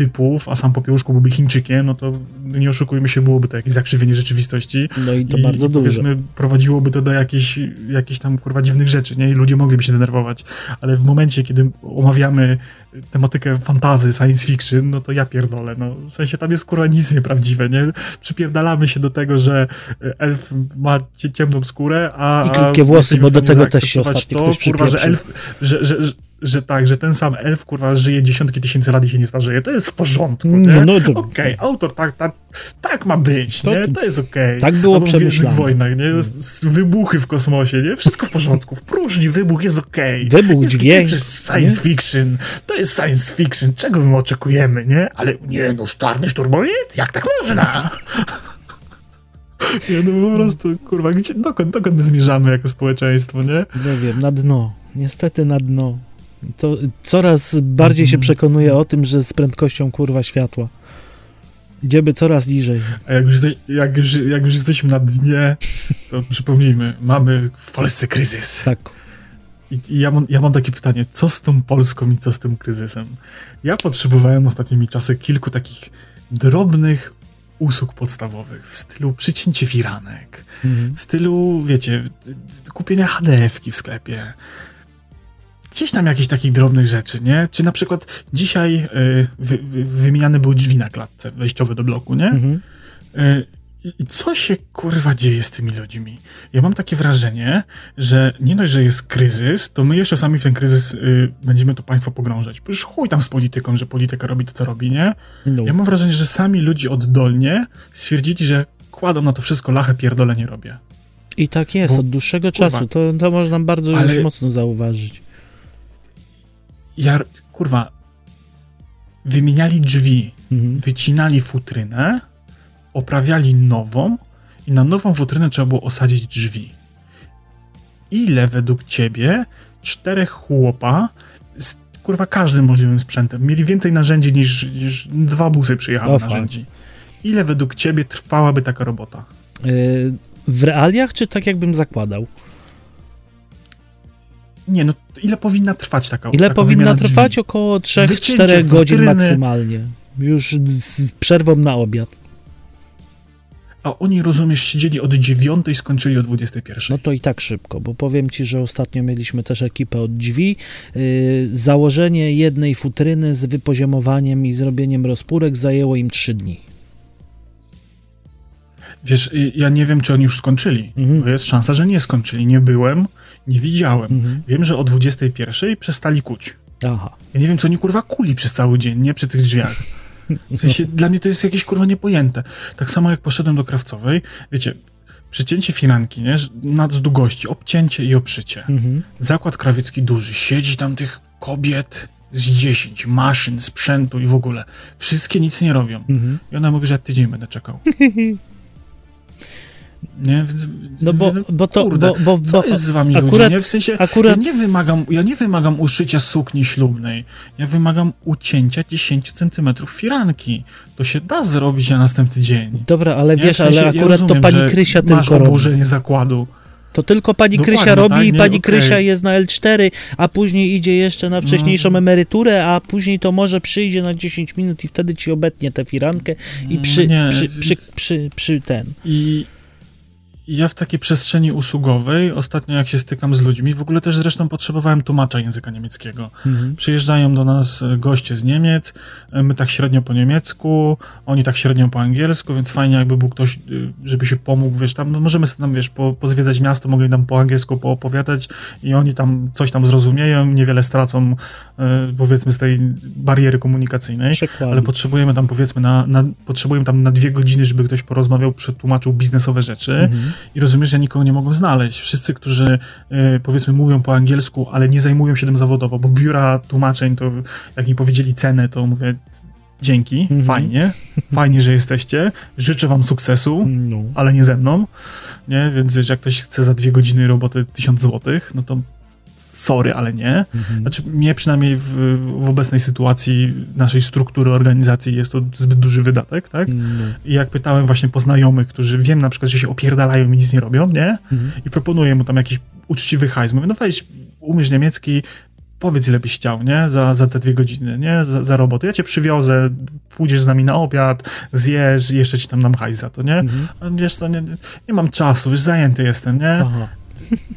a sam Popiełuszko byłby Chińczykiem, no to nie oszukujmy się, byłoby to jakieś zakrzywienie rzeczywistości. No i to I, bardzo dużo. powiedzmy, prowadziłoby to do jakichś, jakichś tam kurwa dziwnych rzeczy, nie? I ludzie mogliby się denerwować. Ale w momencie, kiedy omawiamy tematykę fantazy, science fiction, no to ja pierdolę. No, w sensie tam jest kurwa nic nieprawdziwe, nie? Przypierdalamy się do tego, że elf ma cie- ciemną skórę, a. I krótkie włosy, bo do tego też się ostatnio to, ktoś kurwa, że elf, że, że, że, że tak, że ten sam elf kurwa żyje dziesiątki tysięcy lat i się nie starzeje. To jest w porządku, nie? No, no to, Okej, autor tak, tak, tak ma być, To- nie? To jest okej. tak było Albo w przemyślane. wojnach, nie? S- s- Wybuchy w kosmosie, nie? Wszystko w porządku. W próżni wybuch jest okej. Wybuch, jest dźwięk, To jest science fiction. To jest science fiction. Czego my oczekujemy, nie? Ale nie, no, czarny szturmowiec? Jak tak można? Nie, no po prostu, kurwa, gdzie, dokąd, dokąd my zmierzamy jako społeczeństwo, nie? nie wiem, na dno. Niestety na dno. To coraz bardziej Mhm. się przekonuję o tym, że z prędkością kurwa światła. Idziemy coraz niżej. A jak już, jak już, jak już jesteśmy na dnie, to przypomnijmy, mamy w Polsce kryzys. Tak. I, i ja, mam, ja mam takie pytanie, co z tą Polską i co z tym kryzysem? Ja potrzebowałem ostatnimi czasy kilku takich drobnych usług podstawowych w stylu przycięcie firanek, Mhm. w stylu, wiecie, kupienia HDF-ki w sklepie. Gdzieś tam jakichś takich drobnych rzeczy, nie? Czy na przykład dzisiaj y, wy, wy, wymieniane były drzwi na klatce wejściowe do bloku, nie? Mhm. Y, I i co się kurwa dzieje z tymi ludźmi? Ja mam takie wrażenie, że nie dość, że jest kryzys, to my jeszcze sami w ten kryzys y, będziemy to państwo pogrążać. Bo już chuj tam z polityką, że polityka robi to, co robi, nie? No. Ja mam wrażenie, że sami ludzie oddolnie stwierdzili, że kładą na to wszystko lachę pierdolę nie robię. I tak jest, Bo- od dłuższego kurwa. czasu. To, to można bardzo Ale- już mocno zauważyć. Ja, kurwa, wymieniali drzwi, Mhm. wycinali futrynę, oprawiali nową i na nową futrynę trzeba było osadzić drzwi. Ile według ciebie czterech chłopa z kurwa każdym możliwym sprzętem mieli więcej narzędzi niż, niż dwa busy przyjechały O, fakt. narzędzi? Ile według ciebie trwałaby taka robota? Y, w realiach, czy tak jakbym zakładał? Nie, no ile powinna trwać taka Ile taka powinna wymiana drzwi? trwać? Około 3-4 Wycięcie godzin maksymalnie. Już z przerwą na obiad. A oni, rozumiesz, siedzieli od dziewiątej, skończyli o 21. No to i tak szybko, bo powiem ci, że ostatnio mieliśmy też ekipę od drzwi. Yy, założenie jednej futryny z wypoziomowaniem i zrobieniem rozpórek zajęło im 3 dni. Wiesz, y, ja nie wiem, czy oni już skończyli. Mhm. Bo jest szansa, że nie skończyli. Nie byłem, nie widziałem. Mhm. Wiem, że o 21 przestali kuć. Aha. Ja nie wiem, co oni kurwa kuli przez cały dzień, nie przy tych drzwiach. W sensie, dla mnie to jest jakieś kurwa niepojęte. Tak samo jak poszedłem do krawcowej, wiecie, przycięcie firanki, nie? Na z długości, obcięcie i oprzycie. Mhm. Zakład krawiecki duży, siedzi tam tych kobiet z 10, maszyn, sprzętu i w ogóle. Wszystkie nic nie robią. Mhm. I ona mówi, że tydzień będę czekał. Nie? No bo, mówię, bo to, kurde, bo, bo, Co bo jest z wami akurat- ludzie? Nie? W sensie, akurat- ja, nie wymagam, ja nie wymagam uszycia sukni ślubnej. Ja wymagam ucięcia 10 centymetrów firanki. To się da zrobić na następny dzień. Dobra, ale Nie? wiesz, W sensie, ale ja akurat to rozumiem, pani że Krysia masz tylko robi. oburzenie zakładu. To tylko pani Dokładnie, Krysia robi tak, i nie? pani Okej. Krysia jest na L4, a później idzie jeszcze na wcześniejszą No. emeryturę, a później to może przyjdzie na 10 minut i wtedy ci obetnie tę firankę i przy, Nie, przy, przy, przy, przy ten. I i ja w takiej przestrzeni usługowej, ostatnio jak się stykam z ludźmi, w ogóle też zresztą potrzebowałem tłumacza języka niemieckiego. Mhm. Przyjeżdżają do nas e, goście z Niemiec, e, my tak średnio po niemiecku, oni tak średnio po angielsku, więc fajnie jakby był ktoś, y, żeby się pomógł, wiesz, tam no możemy sobie tam, wiesz, po, pozwiedzać miasto, mogę im tam po angielsku poopowiadać i oni tam coś tam zrozumieją, niewiele stracą, e, powiedzmy, z tej bariery komunikacyjnej. Przekładnie. Ale potrzebujemy tam powiedzmy na, na, potrzebujemy tam na dwie godziny, żeby ktoś porozmawiał, przetłumaczył biznesowe rzeczy Mhm. I rozumiesz, że nikogo nie mogą znaleźć. Wszyscy, którzy e, powiedzmy mówią po angielsku, ale nie zajmują się tym zawodowo, bo biura tłumaczeń, to jak mi powiedzieli cenę, to mówię dzięki, Mhm. fajnie, fajnie, że jesteście, życzę wam sukcesu, No. ale nie ze mną, nie, więc jak ktoś chce za dwie godziny roboty 1000 złotych, no to sorry, ale nie. Mhm. Znaczy, mnie przynajmniej w, w obecnej sytuacji naszej struktury organizacji jest to zbyt duży wydatek, tak? No. I jak pytałem właśnie po znajomych, którzy wiem na przykład, że się opierdalają i nic nie robią, nie? Mhm. I proponuję mu tam jakiś uczciwy hajs. Mówię, no weź, umiesz niemiecki, powiedz ile byś chciał, nie? Za, za te dwie godziny, nie? Za, za robotę. Ja cię przywiozę, pójdziesz z nami na obiad, zjesz i jeszcze ci tam dam hajs za to, nie? Mhm. Wiesz co, nie, nie mam czasu, wiesz, zajęty jestem, nie? Aha.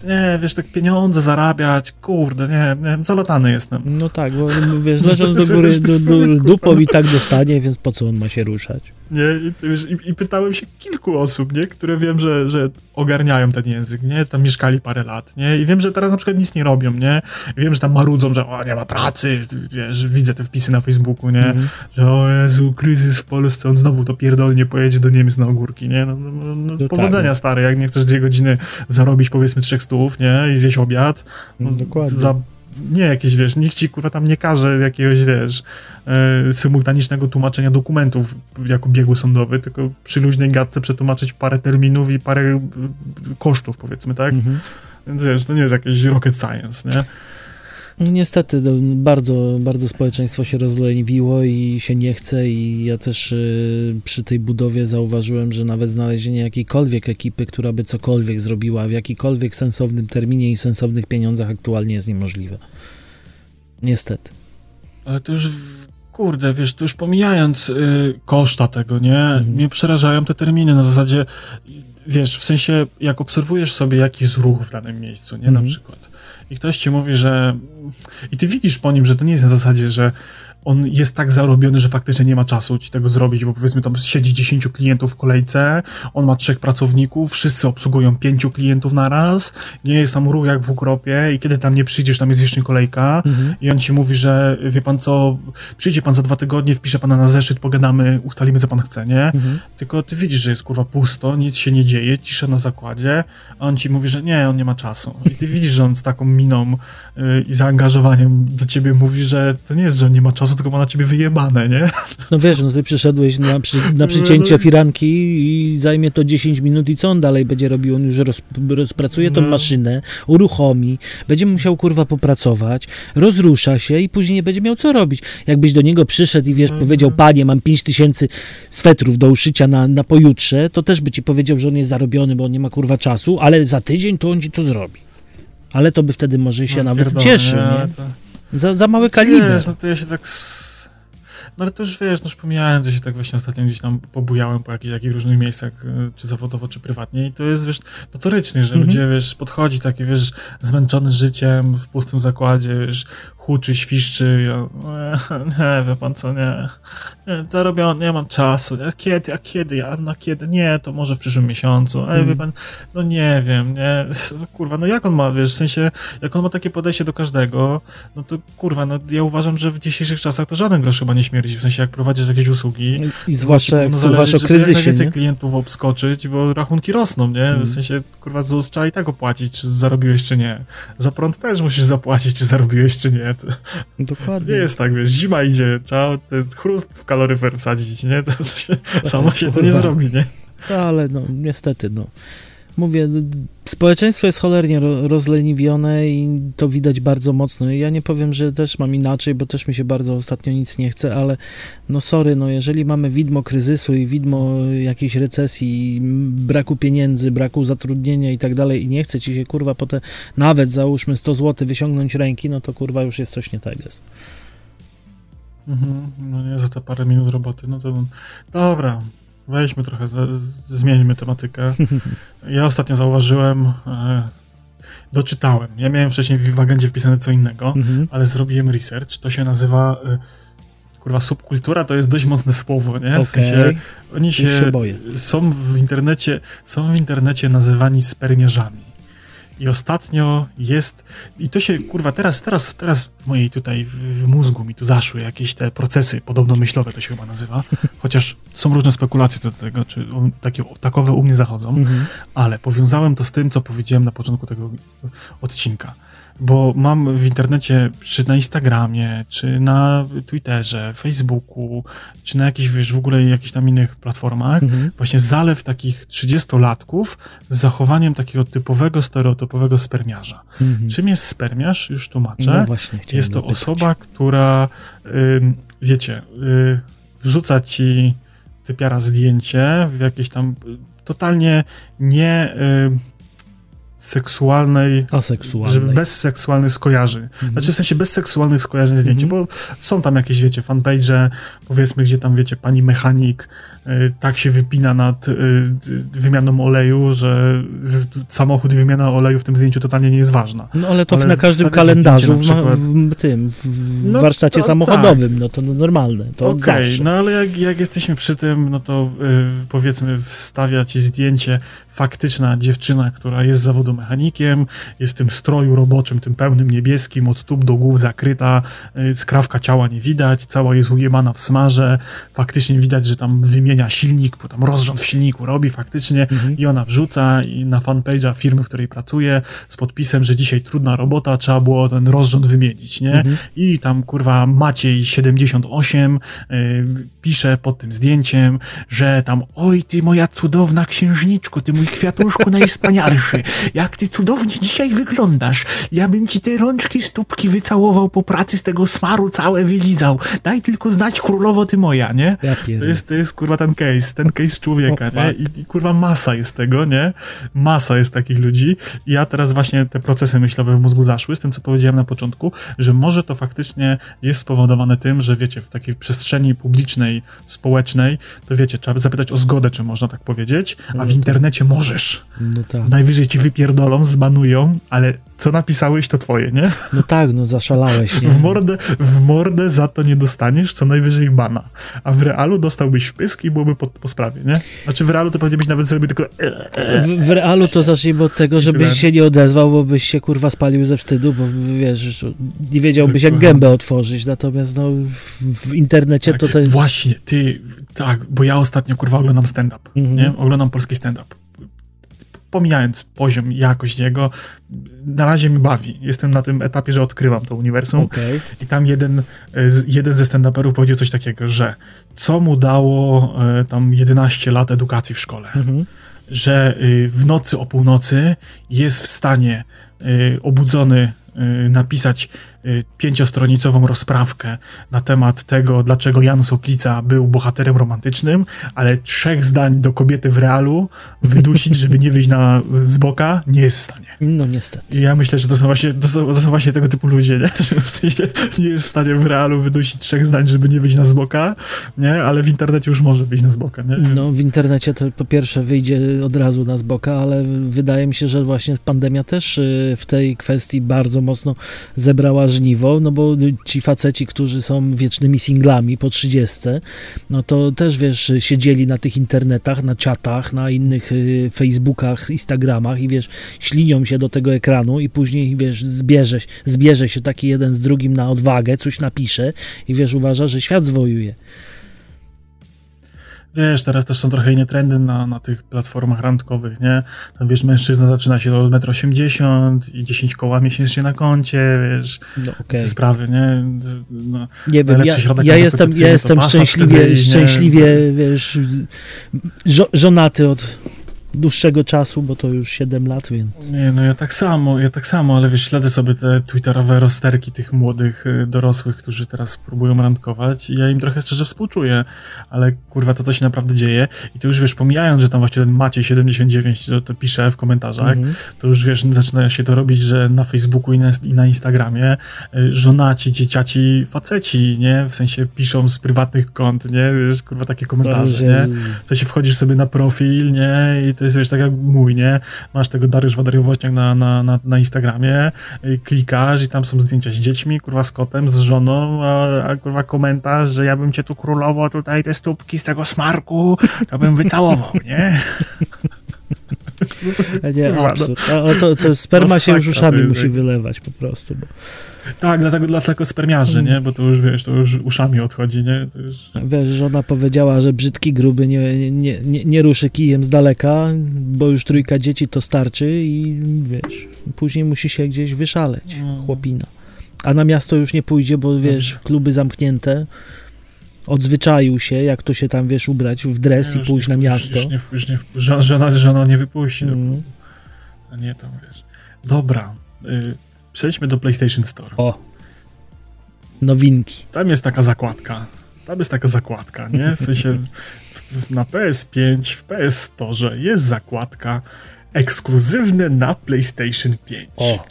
Nie, wiesz, tak pieniądze zarabiać, kurde, nie, nie zalatany jestem. No tak, bo wiesz, leżąc do góry do, do, dupą i tak dostanie, więc po co on ma się ruszać? Nie, i, wiesz, i, i pytałem się kilku osób, nie, które wiem, że, że ogarniają ten język, nie, tam mieszkali parę lat, nie, i wiem, że teraz na przykład nic nie robią, nie, wiem, że tam marudzą, że o, nie ma pracy, wiesz, widzę te wpisy na Facebooku, nie, Mhm. że o Jezu, kryzys w Polsce, on znowu to pierdolnie pojedzie do Niemiec na ogórki, nie, no, no, no, No tak, powodzenia no. stary, jak nie chcesz dwie godziny zarobić powiedzmy trzech stów, nie, i zjeść obiad, No, dokładnie. za nie jakieś, wiesz, nikt ci kurwa tam nie każe jakiegoś, wiesz, e, symultanicznego tłumaczenia dokumentów jako biegły sądowy, tylko przy luźnej gadce przetłumaczyć parę terminów i parę e, kosztów, powiedzmy, tak? Mhm. Więc wiesz, to nie jest jakiś rocket science, nie? No Niestety no, bardzo, bardzo społeczeństwo się rozleniwiło i się nie chce i ja też y, przy tej budowie zauważyłem, że nawet znalezienie jakiejkolwiek ekipy, która by cokolwiek zrobiła w jakikolwiek sensownym terminie i sensownych pieniądzach aktualnie jest niemożliwe. Niestety. Ale to już, kurde, wiesz, to już pomijając y, koszta tego, nie? Mhm. Mnie przerażają te terminy na zasadzie, wiesz, w sensie, jak obserwujesz sobie jakiś ruch w danym miejscu, nie? Na Mhm. przykład. I ktoś ci mówi, że... I ty widzisz po nim, że to nie jest na zasadzie, że on jest tak zarobiony, że faktycznie nie ma czasu ci tego zrobić, bo powiedzmy tam siedzi 10 klientów w kolejce, on ma trzech pracowników, wszyscy obsługują pięciu klientów na raz, nie jest tam ruch jak w ukropie i kiedy tam nie przyjdziesz, tam jest wiecznie kolejka Mhm. i on ci mówi, że wie pan co, przyjdzie pan za dwa tygodnie, wpisze pana na zeszyt, pogadamy, ustalimy co pan chce, nie? Mhm. Tylko ty widzisz, że jest kurwa pusto, nic się nie dzieje, cisza na zakładzie, a on ci mówi, że nie, on nie ma czasu. I ty widzisz, że on z taką miną y, i zaangażowaniem do ciebie mówi, że to nie jest, że on nie ma czasu, czasu, tylko ma na ciebie wyjebane, nie? No wiesz, no ty przyszedłeś na, przy, na przycięcie firanki i zajmie to 10 minut i co on dalej będzie robił? On już roz, rozpracuje tą No. maszynę, uruchomi, będzie musiał kurwa popracować, rozrusza się i później nie będzie miał co robić. Jakbyś do niego przyszedł i wiesz, Mhm. powiedział, panie, mam 5 tysięcy swetrów do uszycia na, na pojutrze, to też by ci powiedział, że on jest zarobiony, bo on nie ma kurwa czasu, ale za tydzień to on ci to zrobi. Ale to by wtedy może się No, nawet pierdolę, cieszył, ale nie? to- Za, za mały kaliber. Wiesz, no to ja się tak... No ale to już wiesz, no już pomijając, że się tak właśnie ostatnio gdzieś tam pobujałem po jakichś takich różnych miejscach, y, czy zawodowo, czy prywatnie i to jest, wiesz, notorycznie, że Mhm. ludzie, wiesz, podchodzi taki, wiesz, zmęczony życiem, w pustym zakładzie, wiesz, huczy, świszczy, ja, nie, wie pan co, nie, nie zarobiony, nie mam czasu, a kiedy, a kiedy, a na kiedy, nie, to może w przyszłym miesiącu, ale Mhm. wie pan, no nie wiem, nie, no kurwa, no jak on ma, wiesz, w sensie, jak on ma takie podejście do każdego, no to kurwa, no ja uważam, że w dzisiejszych czasach to żaden grosz chyba nie śmierdzi, w sensie jak prowadzisz jakieś usługi, I zwłaszcza jak słuchasz o jak kryzysie, najwięcej nie? klientów obskoczyć, bo rachunki rosną, nie? W sensie, kurwa, ZUS trzeba i tak opłacić, czy zarobiłeś, czy nie. Za prąd też musisz zapłacić, czy zarobiłeś, czy nie. To nie Dokładnie. jest tak, wiesz, zima idzie, trzeba ten chrust w kaloryfer wsadzić, nie? To się, samo się to nie zrobi, nie? No, ale no, niestety, no. Mówię, społeczeństwo jest cholernie ro, rozleniwione i to widać bardzo mocno. Ja nie powiem, że też mam inaczej, bo też mi się bardzo ostatnio nic nie chce, ale no sorry, no jeżeli mamy widmo kryzysu i widmo jakiejś recesji, braku pieniędzy, braku zatrudnienia i tak dalej i nie chce ci się kurwa po te nawet załóżmy 100 zł wyciągnąć ręki, no to kurwa już jest coś nie tak jest. Mhm, no nie, za te parę minut roboty, no to dobra, weźmy trochę, z, z, zmieńmy tematykę. Ja ostatnio zauważyłem, e, doczytałem, ja miałem wcześniej w agendzie wpisane co innego, Mhm. ale zrobiłem research, to się nazywa, y, kurwa, subkultura to jest dość mocne słowo, nie? W sensie, oni się, się są w internecie, są w internecie nazywani spermiarzami. I ostatnio jest, i to się, kurwa, teraz, teraz, teraz w mojej tutaj, w, w mózgu mi tu zaszły jakieś te procesy podobno myślowe, to się chyba nazywa, chociaż są różne spekulacje co do tego, czy on, takie, takowe u mnie zachodzą, Mhm. ale powiązałem to z tym, co powiedziałem na początku tego odcinka. Bo mam w internecie, czy na Instagramie, czy na Twitterze, Facebooku, czy na jakichś, wiesz, w ogóle jakichś tam innych platformach, Mhm. właśnie zalew takich 30-latków z zachowaniem takiego typowego, stereotypowego spermiarza. Mhm. Czym jest spermiarz? Już tłumaczę. No właśnie, Jest to dopytać. osoba, która, ym, wiecie, y, wrzuca ci typiara zdjęcie w jakiejś tam y, totalnie nie y, seksualnej, Aseksualnej. żeby bez seksualnych skojarzeń. Mhm. Znaczy w sensie bez seksualnych skojarzeń zdjęć, Mhm. bo są tam jakieś, wiecie, fanpage, powiedzmy, gdzie tam, wiecie, pani mechanik y, tak się wypina nad y, y, wymianą oleju, że w, samochód i wymiana oleju w tym zdjęciu totalnie nie jest ważna. No ale to Ale na każdym wstawiać kalendarzu w, na przykład. w tym, w No warsztacie to samochodowym, no to no normalne, to Okej, zawsze. no ale jak, jak jesteśmy przy tym, no to y, powiedzmy wstawia ci zdjęcie faktyczna dziewczyna, która jest z zawodu mechanikiem, jest w tym stroju roboczym, tym pełnym niebieskim, od stóp do głów zakryta, y, skrawka ciała nie widać, cała jest ujemana w smarze, faktycznie widać, że tam wymienia silnik, bo tam rozrząd w silniku robi faktycznie Mhm. i ona wrzuca i na fanpage'a firmy, w której pracuje, z podpisem, że dzisiaj trudna robota, trzeba było ten rozrząd wymienić, nie? Mhm. I tam kurwa Maciej 78 y, pisze pod tym zdjęciem, że tam oj ty moja cudowna księżniczko, ty mój kwiatuszku najwspanialszy, jak ty cudownie dzisiaj wyglądasz. Ja bym ci te rączki, stópki wycałował po pracy z tego smaru całe wylizał. Daj tylko znać królowo ty moja, nie? Ja To jest, to jest kurwa ten case, ten case człowieka, nie? I, I kurwa masa jest tego, nie? Masa jest takich ludzi. I ja teraz właśnie te procesy myślowe w mózgu zaszły z tym, co powiedziałem na początku, że może to faktycznie jest spowodowane tym, że wiecie, w takiej przestrzeni publicznej, społecznej, to wiecie, trzeba zapytać o zgodę, czy można tak powiedzieć, a w internecie możesz. No tak. Najwyżej ci wypierdolą, zbanują, ale co napisałeś, to twoje, nie? No tak, no zaszalałeś, nie? W mordę, w mordę za to nie dostaniesz, co najwyżej bana. A w realu dostałbyś wpysk i byłoby po, po sprawie, nie? Znaczy w realu to pewnie byś nawet zrobił tylko e, W, w realu to zacznijmy od tego, żebyś się nie odezwał, bo byś się kurwa spalił ze wstydu, bo wiesz, nie wiedziałbyś jak gębę otworzyć, natomiast no w, w internecie to te... Właśnie, ty, tak, bo ja ostatnio kurwa oglądam stand-up, Mhm. nie? Oglądam polski stand-up. pomijając poziom i jakość jego, na razie mi bawi. Jestem na tym etapie, że odkrywam to uniwersum. Okej. I tam jeden, e, jeden ze stand-uperów powiedział coś takiego, że co mu dało e, tam 11 lat edukacji w szkole? Mhm. Że y, w nocy o północy jest w stanie y, obudzony napisać pięciostronicową rozprawkę na temat tego, dlaczego Jan Soplica był bohaterem romantycznym, ale trzech zdań do kobiety w realu wydusić, żeby nie wyjść na, z boka, nie jest w stanie. No niestety. I ja myślę, że to są właśnie, to są, to są właśnie tego typu ludzie, nie? Że w sensie nie jest w stanie w realu wydusić trzech zdań, żeby nie wyjść na zboka, nie? Ale w internecie już może wyjść na zboka, nie? No w internecie to po pierwsze wyjdzie od razu na z boka, ale wydaje mi się, że właśnie pandemia też y, w tej kwestii bardzo mocno zebrała żniwo, no bo ci faceci, którzy są wiecznymi singlami po trzydziestce, no to też wiesz, siedzieli na tych internetach, na czatach, na innych y, Facebookach, Instagramach i wiesz, ślinią się do tego ekranu i później wiesz, zbierze, zbierze się taki jeden z drugim na odwagę, coś napisze i wiesz, uważa, że świat zwojuje. Wiesz, teraz też są trochę inne trendy na, na tych platformach randkowych, nie? Tam wiesz, mężczyzna zaczyna się od 1,80 m i 10 koła miesięcznie na koncie, wiesz, No okej. te sprawy, nie? No, Nie wiem, ja, ja jestem, ja jestem szczęśliwie, wtedy, szczęśliwie, wiesz, żo, żonaty od dłuższego czasu, bo to już 7 lat, więc Nie, no ja tak samo, ja tak samo, ale wiesz, śledzę sobie te twitterowe rozterki tych młodych y, dorosłych, którzy teraz próbują randkować i ja im trochę szczerze współczuję, ale kurwa, to to się naprawdę dzieje i to już wiesz, pomijając, że tam właśnie ten Maciej 79 to, to pisze w komentarzach, Mhm. to już wiesz, zaczyna się to robić, że na Facebooku i na, i na Instagramie y, żonaci, dzieciaci, faceci, nie? W sensie piszą z prywatnych kont, nie? Wiesz, kurwa, takie to komentarze, nie? w sensie wchodzisz sobie na profil, nie, i to jest wiesz, tak jak mój, nie, masz tego Dariusz Wadariowoźniak na, na, na, na Instagramie, i klikasz i tam są zdjęcia z dziećmi, kurwa, z kotem, z żoną, a, a kurwa komentarz, że ja bym cię tu królowo, tutaj te stópki z tego smarku, to bym wycałował, nie? nie, no. absurd. A, to, to sperma się już uszami musi wylewać po prostu. Bo, Tak, dlatego, dlatego spermiarzy, nie, bo to już, wiesz, to już uszami odchodzi, nie, to już... wiesz, żona powiedziała, że brzydki, gruby nie, nie, nie, nie ruszy kijem z daleka, bo już trójka dzieci to starczy i wiesz, później musi się gdzieś wyszaleć, Mm. chłopina. A na miasto już nie pójdzie, bo wiesz, kluby zamknięte, odzwyczaił się, jak to się tam, wiesz, ubrać w dres i Już pójść nie, na miasto. Już nie, już nie, żona, żona, żona nie wypuści, Mm. do a nie to, wiesz. Dobra, y, przejdźmy do PlayStation Store. O, nowinki. Tam jest taka zakładka. Tam jest taka zakładka, nie? W sensie w- na PS5, w PS Store jest zakładka ekskluzywne na PlayStation 5. O.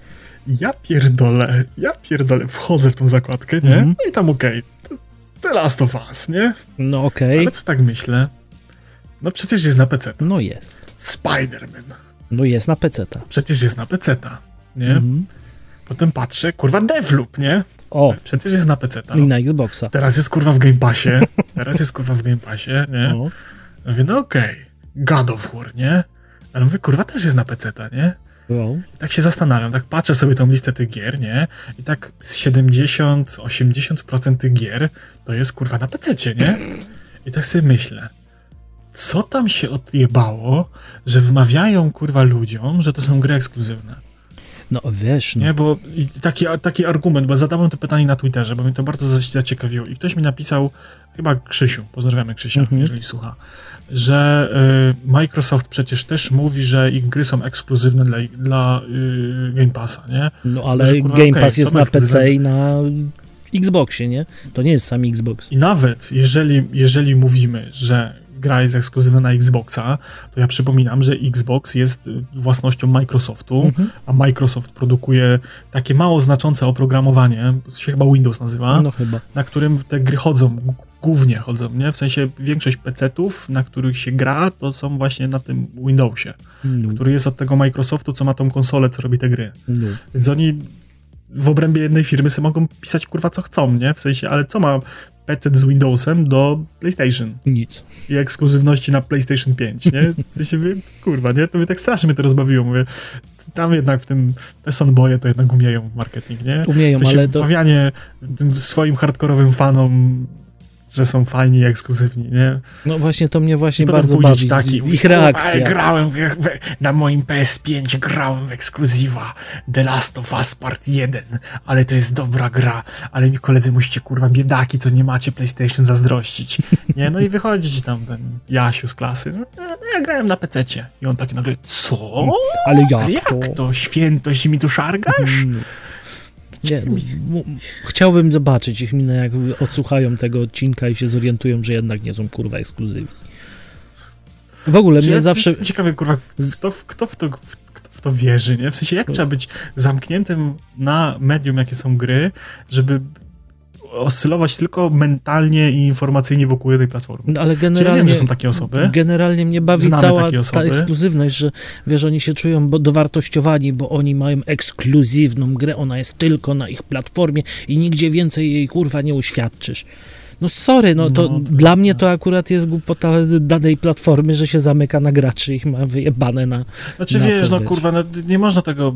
Ja pierdolę, ja pierdolę, wchodzę w tą zakładkę, nie? Mhm. No i tam okej, to The Last of Us, nie? No okej, Ale co tak myślę? No przecież jest na PC. no jest. Spider-Man. No jest na peceta. Przecież jest na PC, nie? Mhm. Potem patrzę, kurwa, Devloop, nie? O, Przecież jest na PC. i na Xboxa. Teraz jest kurwa w Game Passie. Teraz jest kurwa w Game Passie, nie? O, Mówię, no okej. God of War, nie? Ale mówię, kurwa, też jest na PC, nie? O. I tak się zastanawiam, tak patrzę sobie tą listę tych gier, nie? I tak z 70-80% tych gier to jest kurwa na PC, nie? I tak sobie myślę, co tam się odjebało, że wmawiają kurwa ludziom, że to są gry ekskluzywne. No wiesz, no. Nie, bo taki, taki argument, bo zadałem to pytanie na Twitterze, bo mnie to bardzo za- zaciekawiło i ktoś mi napisał, chyba Krzysiu, pozdrawiamy Krzysia, Mhm. jeżeli słucha, że y, Microsoft przecież też mówi, że ich gry są ekskluzywne dla, dla y, Game Passa, nie? No ale Że, kurwa, Game Pass są jest na. PC i na Xboxie, nie? To nie jest sam Xbox. I nawet jeżeli, jeżeli mówimy, że gra jest ekskluzywna na Xboxa, to ja przypominam, że Xbox jest y, własnością Microsoftu, Mhm. a Microsoft produkuje takie mało znaczące oprogramowanie, to się chyba Windows nazywa, No chyba. na którym te gry chodzą, głównie chodzą, nie? W sensie większość PC-ów, na których się gra, to są właśnie na tym Windowsie, No, który jest od tego Microsoftu, co ma tą konsolę, co robi te gry. no. Więc oni w obrębie jednej firmy sobie mogą pisać kurwa co chcą, nie? W sensie, ale co ma PC z Windowsem do PlayStation Nic. i ekskluzywności na PlayStation 5, nie? W sensie, kurwa, nie? To mnie tak strasznie mnie to rozbawiło, mówię, tam jednak w tym, te sonboje to jednak umieją w marketing, nie? Umieją, W sensie ale to... wmawianie tym swoim hardkorowym fanom że są fajni i ekskluzywni, nie? No właśnie, to mnie właśnie I bardzo bawi, taki, ich "O, ale reakcja. grałem w, w, na moim PS5, grałem w ekskluzywa The Last of Us Part 1, ale to jest dobra gra, ale mi koledzy musicie kurwa biedaki, co nie macie PlayStation zazdrościć. Nie, no i wychodzi ci tam ten Jasiu z klasy, no, no ja grałem na PC-cie. I on taki nagle, co? Ale jak, Ale jak to? to? Świętość mi tu szargasz? Mm. Nie, chciałbym zobaczyć ich minę, jak odsłuchają tego odcinka i się zorientują, że jednak nie są kurwa ekskluzywni. W ogóle Czy mnie ja- zawsze... Ciekawe, kurwa, kto, w- kto, w to, w, w to wierzy, nie? W sensie, jak trzeba być zamkniętym na medium, jakie są gry, żeby oscylować tylko mentalnie i informacyjnie wokół jednej platformy. No, ale Czy ja generalnie, wiem, że są takie osoby. generalnie mnie bawi Znamy cała ta ekskluzywność, że wiesz, oni się czują bo dowartościowani, bo oni mają ekskluzywną grę, ona jest tylko na ich platformie i nigdzie więcej jej kurwa nie uświadczysz. No sorry, no to, No, to dla jest mnie tak. to akurat jest głupota danej platformy, że się zamyka na graczy i ma wyjebane na... Znaczy na wiesz, to, no wiesz. kurwa, no, nie można tego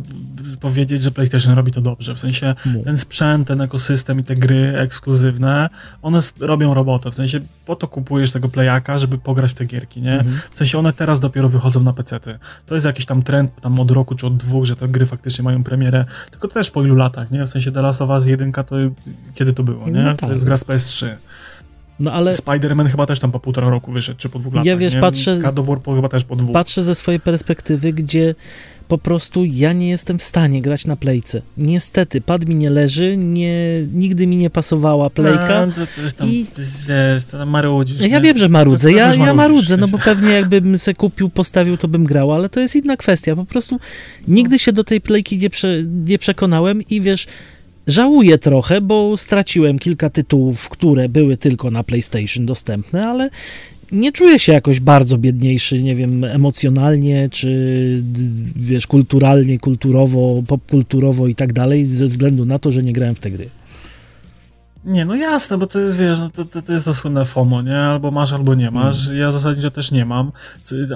powiedzieć, że PlayStation robi to dobrze. W sensie mu. ten sprzęt, ten ekosystem i te gry ekskluzywne, one robią robotę. W sensie po to kupujesz tego playaka, żeby pograć w te gierki, nie? Mhm. W sensie one teraz dopiero wychodzą na PC-ty. To jest jakiś tam trend tam od roku czy od dwóch, że te gry faktycznie mają premierę, tylko też po ilu latach, nie? W sensie The Last of Us 1 to kiedy to było, nie? No To tak. jest gra z PS3. No ale Spider-Man chyba też tam po półtora roku wyszedł, czy po dwóch Ja latach, wiesz, nie? patrzę- God chyba też po dwóch. patrzę ze swojej perspektywy, gdzie po prostu ja nie jestem w stanie grać na playce. Niestety, pad mi nie leży, nie, nigdy mi nie pasowała playka. No, to, to tam, i- jest, wiesz, to tam marudzisz, Ja nie? wiem, że marudzę, ja, ja marudzę, no bo pewnie jakbym se kupił, postawił, to bym grał, ale to jest inna kwestia. Po prostu nigdy się do tej playki nie, prze, nie przekonałem i wiesz, żałuję trochę, bo straciłem kilka tytułów, które były tylko na PlayStation dostępne, ale nie czuję się jakoś bardzo biedniejszy, nie wiem, emocjonalnie, czy wiesz, kulturalnie, kulturowo, popkulturowo i tak dalej, ze względu na to, że nie grałem w te gry. Nie, no jasne, bo to jest, wiesz, no to, to, to jest to słynne FOMO, nie? Albo masz, albo nie masz. Mm. Ja zasadniczo też nie mam,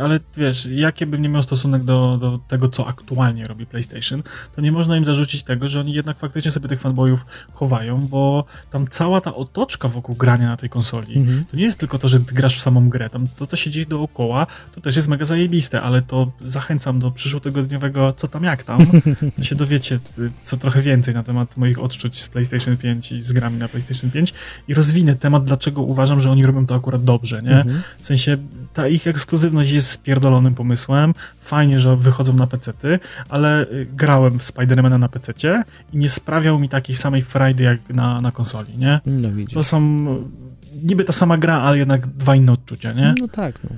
ale wiesz, jaki bym nie miał stosunek do, do tego, co aktualnie robi PlayStation, to nie można im zarzucić tego, że oni jednak faktycznie sobie tych fanboyów chowają, bo tam cała ta otoczka wokół grania na tej konsoli, Mhm. to nie jest tylko to, że ty grasz w samą grę, tam to, co się dzieje dookoła, to też jest mega zajebiste, ale to zachęcam do przyszłotygodniowego co tam jak tam, to się dowiecie co trochę więcej na temat moich odczuć z PlayStation 5 i z grami na PlayStation 5 i rozwinę temat, dlaczego uważam, że oni robią to akurat dobrze, nie? Mhm. W sensie ta ich ekskluzywność jest spierdolonym pomysłem, fajnie, że wychodzą na pecety, ale y, grałem w Spidermana na pececie i nie sprawiał mi takiej samej frajdy jak na, na konsoli, nie? No widzisz. To są niby ta sama gra, ale jednak dwa inne odczucia, nie? No tak, no.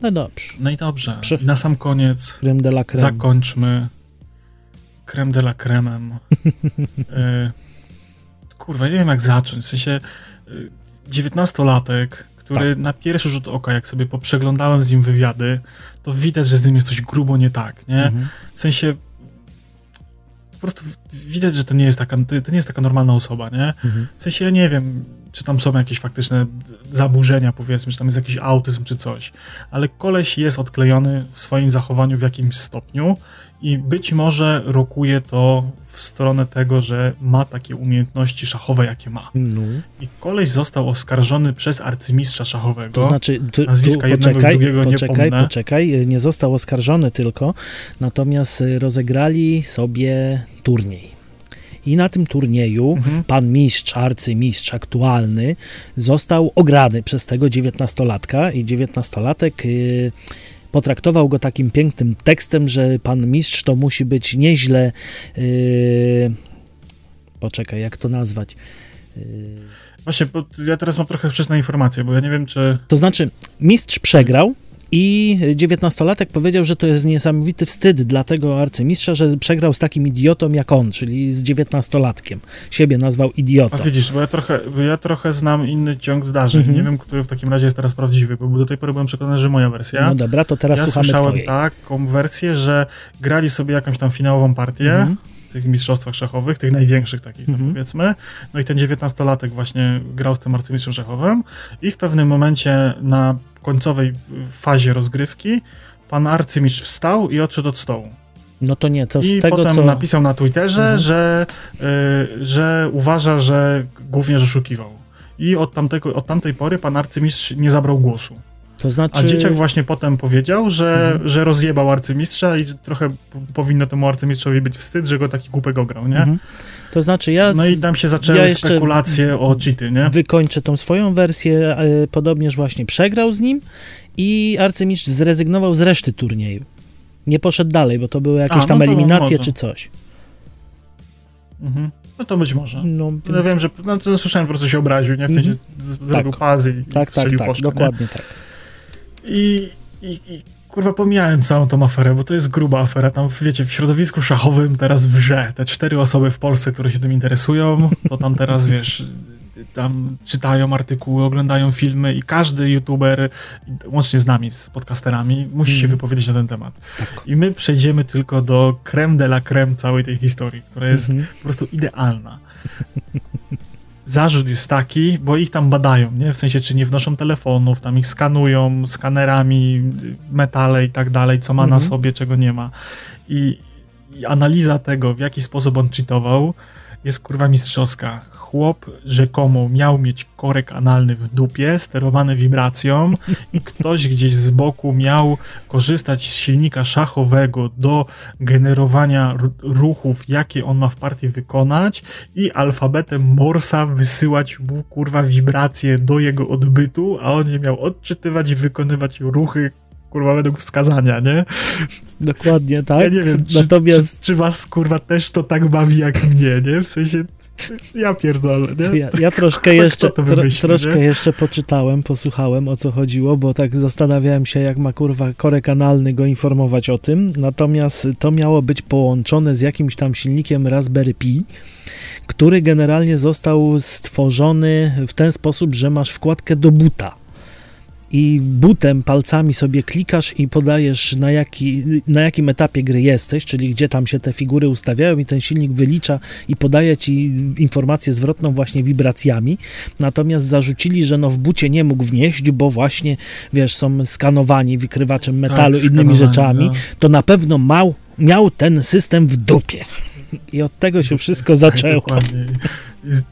No dobrze. No i dobrze. Prze- na sam koniec Creme de la creme. zakończmy creme de la cremem. y, kurwa, nie wiem jak zacząć. W sensie y, 19-latek, który Tak. na pierwszy rzut oka, jak sobie poprzeglądałem z nim wywiady, to widać, że z nim jest coś grubo nie tak, nie? Mhm. W sensie po prostu widać, że to nie jest taka, to nie jest taka normalna osoba, nie? Mhm. W sensie ja nie wiem, czy tam są jakieś faktyczne zaburzenia, powiedzmy, czy tam jest jakiś autyzm, czy coś, ale koleś jest odklejony w swoim zachowaniu w jakimś stopniu i być może rokuje to w stronę tego, że ma takie umiejętności szachowe, jakie ma. No. I koleś został oskarżony przez arcymistrza szachowego. To znaczy, tu, tu, Nazwiska jednego i poczekaj, drugiego nie poczekaj, pomnę. poczekaj, nie został oskarżony tylko, natomiast y, rozegrali sobie turniej. I na tym turnieju Mhm. pan mistrz, arcymistrz aktualny został ograny przez tego dziewiętnastolatka i dziewiętnastolatek y, potraktował go takim pięknym tekstem, że pan mistrz to musi być nieźle y, poczekaj, jak to nazwać? Y, Właśnie, bo ja teraz mam trochę sprzeczne informacje, bo ja nie wiem, czy To znaczy, mistrz przegrał i dziewiętnastolatek powiedział, że to jest niesamowity wstyd dla tego arcymistrza, że przegrał z takim idiotą jak on, czyli z dziewiętnastolatkiem. Siebie nazwał A idiotą. widzisz, bo ja trochę, bo ja trochę znam inny ciąg zdarzeń. Mhm. Nie wiem, który w takim razie jest teraz prawdziwy, bo do tej pory byłem przekonany, że moja wersja. No dobra, to teraz ja słyszałem twojej. taką wersję, że grali sobie jakąś tam finałową partię Mhm. w tych mistrzostwach szachowych, tych największych takich, Mhm. no powiedzmy. No i ten dziewiętnastolatek właśnie grał z tym arcymistrzem szachowym i w pewnym momencie na końcowej fazie rozgrywki pan arcymistrz wstał i odszedł od stołu. No to nie, to I z tego potem co... napisał na Twitterze, Mhm. że, y, że uważa, że głównie oszukiwał. I od, tamtego, od tamtej pory pan arcymistrz nie zabrał głosu. To znaczy... A dzieciak właśnie potem powiedział, że, Mhm. że rozjebał arcymistrza i trochę powinno temu arcymistrzowi być wstyd, że go taki głupek ograł, nie? Mhm. To znaczy ja... No i tam się zaczęły ja spekulacje o cheaty, nie? Wykończę tą swoją wersję, e, podobnież właśnie przegrał z nim i arcymistrz zrezygnował z reszty turnieju. Nie poszedł dalej, bo to były jakieś A, tam no to eliminacje czy coś. Mhm. No to być może. No, Ja więc- wiem, że no, to słyszałem po prostu się obraził, nie? W sensie Mhm. z- zrobił Tak. paz i Tak, tak, tak, foszkę, nie? dokładnie tak. I, i, I kurwa pomijałem całą tą aferę, bo to jest gruba afera. Tam, wiecie, w środowisku szachowym teraz wrze. Te cztery osoby w Polsce, które się tym interesują, to tam teraz, wiesz, tam czytają artykuły, oglądają filmy i każdy youtuber, łącznie z nami, z podcasterami, musi się Mhm. wypowiedzieć na ten temat. Tak. I my przejdziemy tylko do creme de la creme całej tej historii, która jest Mhm. po prostu idealna. Zarzut jest taki, bo ich tam badają, nie? W sensie, czy nie wnoszą telefonów, tam ich skanują skanerami, metale i tak dalej, co ma na Mhm. sobie, czego nie ma. I, I analiza tego, w jaki sposób on cheatował, jest kurwa mistrzowska. Chłop rzekomo miał mieć korek analny w dupie, sterowany wibracją i ktoś gdzieś z boku miał korzystać z silnika szachowego do generowania ru- ruchów, jakie on ma w partii wykonać i alfabetem Morsa wysyłać mu kurwa wibracje do jego odbytu, a on je miał odczytywać i wykonywać ruchy kurwa według wskazania, nie? Dokładnie tak. Ja nie wiem, czy, Natomiast czy, czy was kurwa też to tak bawi jak mnie, nie? W sensie ja pierdolę, nie? Ja, ja troszkę jeszcze, to tro, troszkę nie? jeszcze poczytałem, posłuchałem o co chodziło, bo tak zastanawiałem się, jak ma kurwa korek analny go informować o tym. Natomiast to miało być połączone z jakimś tam silnikiem Raspberry Pi, który generalnie został stworzony w ten sposób, że masz wkładkę do buta. I butem, palcami sobie klikasz i podajesz na, jaki, na jakim etapie gry jesteś, czyli gdzie tam się te figury ustawiają i ten silnik wylicza i podaje ci informację zwrotną właśnie wibracjami. Natomiast zarzucili, że no w bucie nie mógł wnieść, bo właśnie, wiesz, są skanowani wykrywaczem metalu, Tak, innymi rzeczami. no. To na pewno mał, miał ten system w dupie. I od tego się wszystko zaczęło. Tak, dokładnie. I z-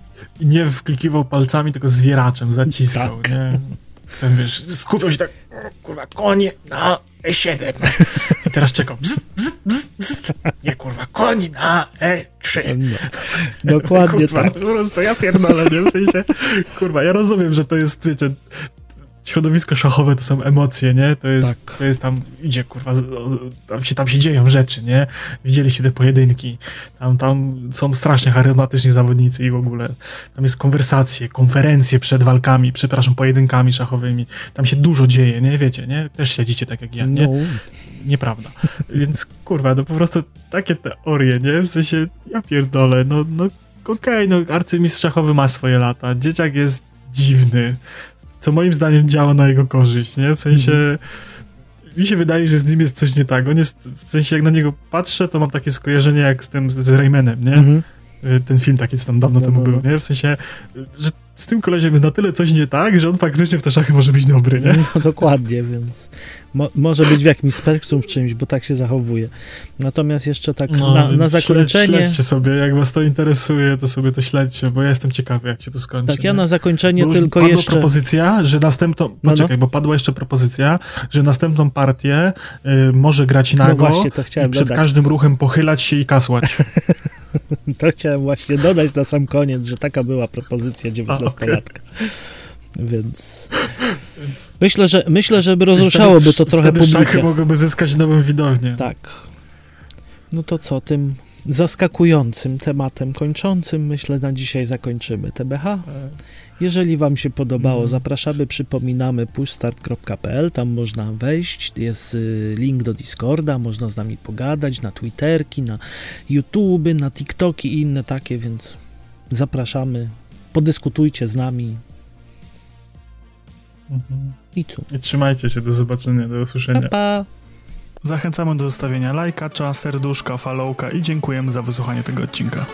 I nie wklikiwał palcami, tylko zwieraczem zaciskał, Tak. nie? Ten wiesz, skupiał się tak, kurwa, konie na E7. I teraz czekał. Bzz, bzz, bzz, bzz. Nie, kurwa, koń na E3. No, dokładnie kurwa, tak. Po prostu ja pierdolę, nie? W sensie, kurwa, ja rozumiem, że to jest, wiecie, środowisko szachowe to są emocje, nie? To jest, Tak. to jest tam, idzie, kurwa, tam się, tam się dzieją rzeczy, nie? Widzieliście te pojedynki, tam, tam są strasznie charyzmatyczni zawodnicy i w ogóle tam jest konwersacje, konferencje przed walkami, przepraszam, pojedynkami szachowymi, tam się dużo dzieje, nie? Wiecie, nie? Też śledzicie tak jak ja, nie? No, Nieprawda. Więc, kurwa, no po prostu takie teorie, nie? W sensie, ja pierdolę, no, no okej, no arcymistrz szachowy ma swoje lata, dzieciak jest dziwny, co moim zdaniem działa na jego korzyść, nie? W sensie, mi się wydaje, że z nim jest coś nie tak. On jest, w sensie jak na niego patrzę, to mam takie skojarzenie jak z tym, z Raymanem, nie? mhm. Y, Ten film taki, co tam dawno No, temu no, był, no. nie? W sensie, że z tym koleziem jest na tyle coś nie tak, że on faktycznie w te szachy może być dobry, nie? No dokładnie, więc mo, może być w jakimś spektrum w czymś, bo tak się zachowuje. Natomiast jeszcze tak No, na, na zakończenie. Śledź, śledźcie sobie, jak was to interesuje, to sobie to śledźcie, bo ja jestem ciekawy, jak się to skończy. Tak, ja nie? na zakończenie tylko padła jeszcze. propozycja, że następną. no. Poczekaj, bo padła jeszcze propozycja, że następną partię y, może grać No nago właśnie, to i chciałem przed dodać. każdym ruchem pochylać się i kasłać. To chciałem właśnie dodać na sam koniec, że taka była propozycja 19-latka. Więc myślę, że myślę, żeby rozruszałoby to trochę wtedy szachy publikę. mogłyby zyskać nową widownię. Tak. No to co, tym zaskakującym tematem kończącym, myślę, na dzisiaj zakończymy TBH. Jeżeli Wam się podobało, zapraszamy, przypominamy pushstart.pl, tam można wejść, jest y, link do Discorda, można z nami pogadać, na Twitterki, na YouTube, na TikToki i inne takie, więc zapraszamy, podyskutujcie z nami Mhm. i tu. I trzymajcie się, do zobaczenia, do Pa, usłyszenia. pa! Zachęcamy do zostawienia lajka, serduszka, followka i dziękujemy za wysłuchanie tego odcinka.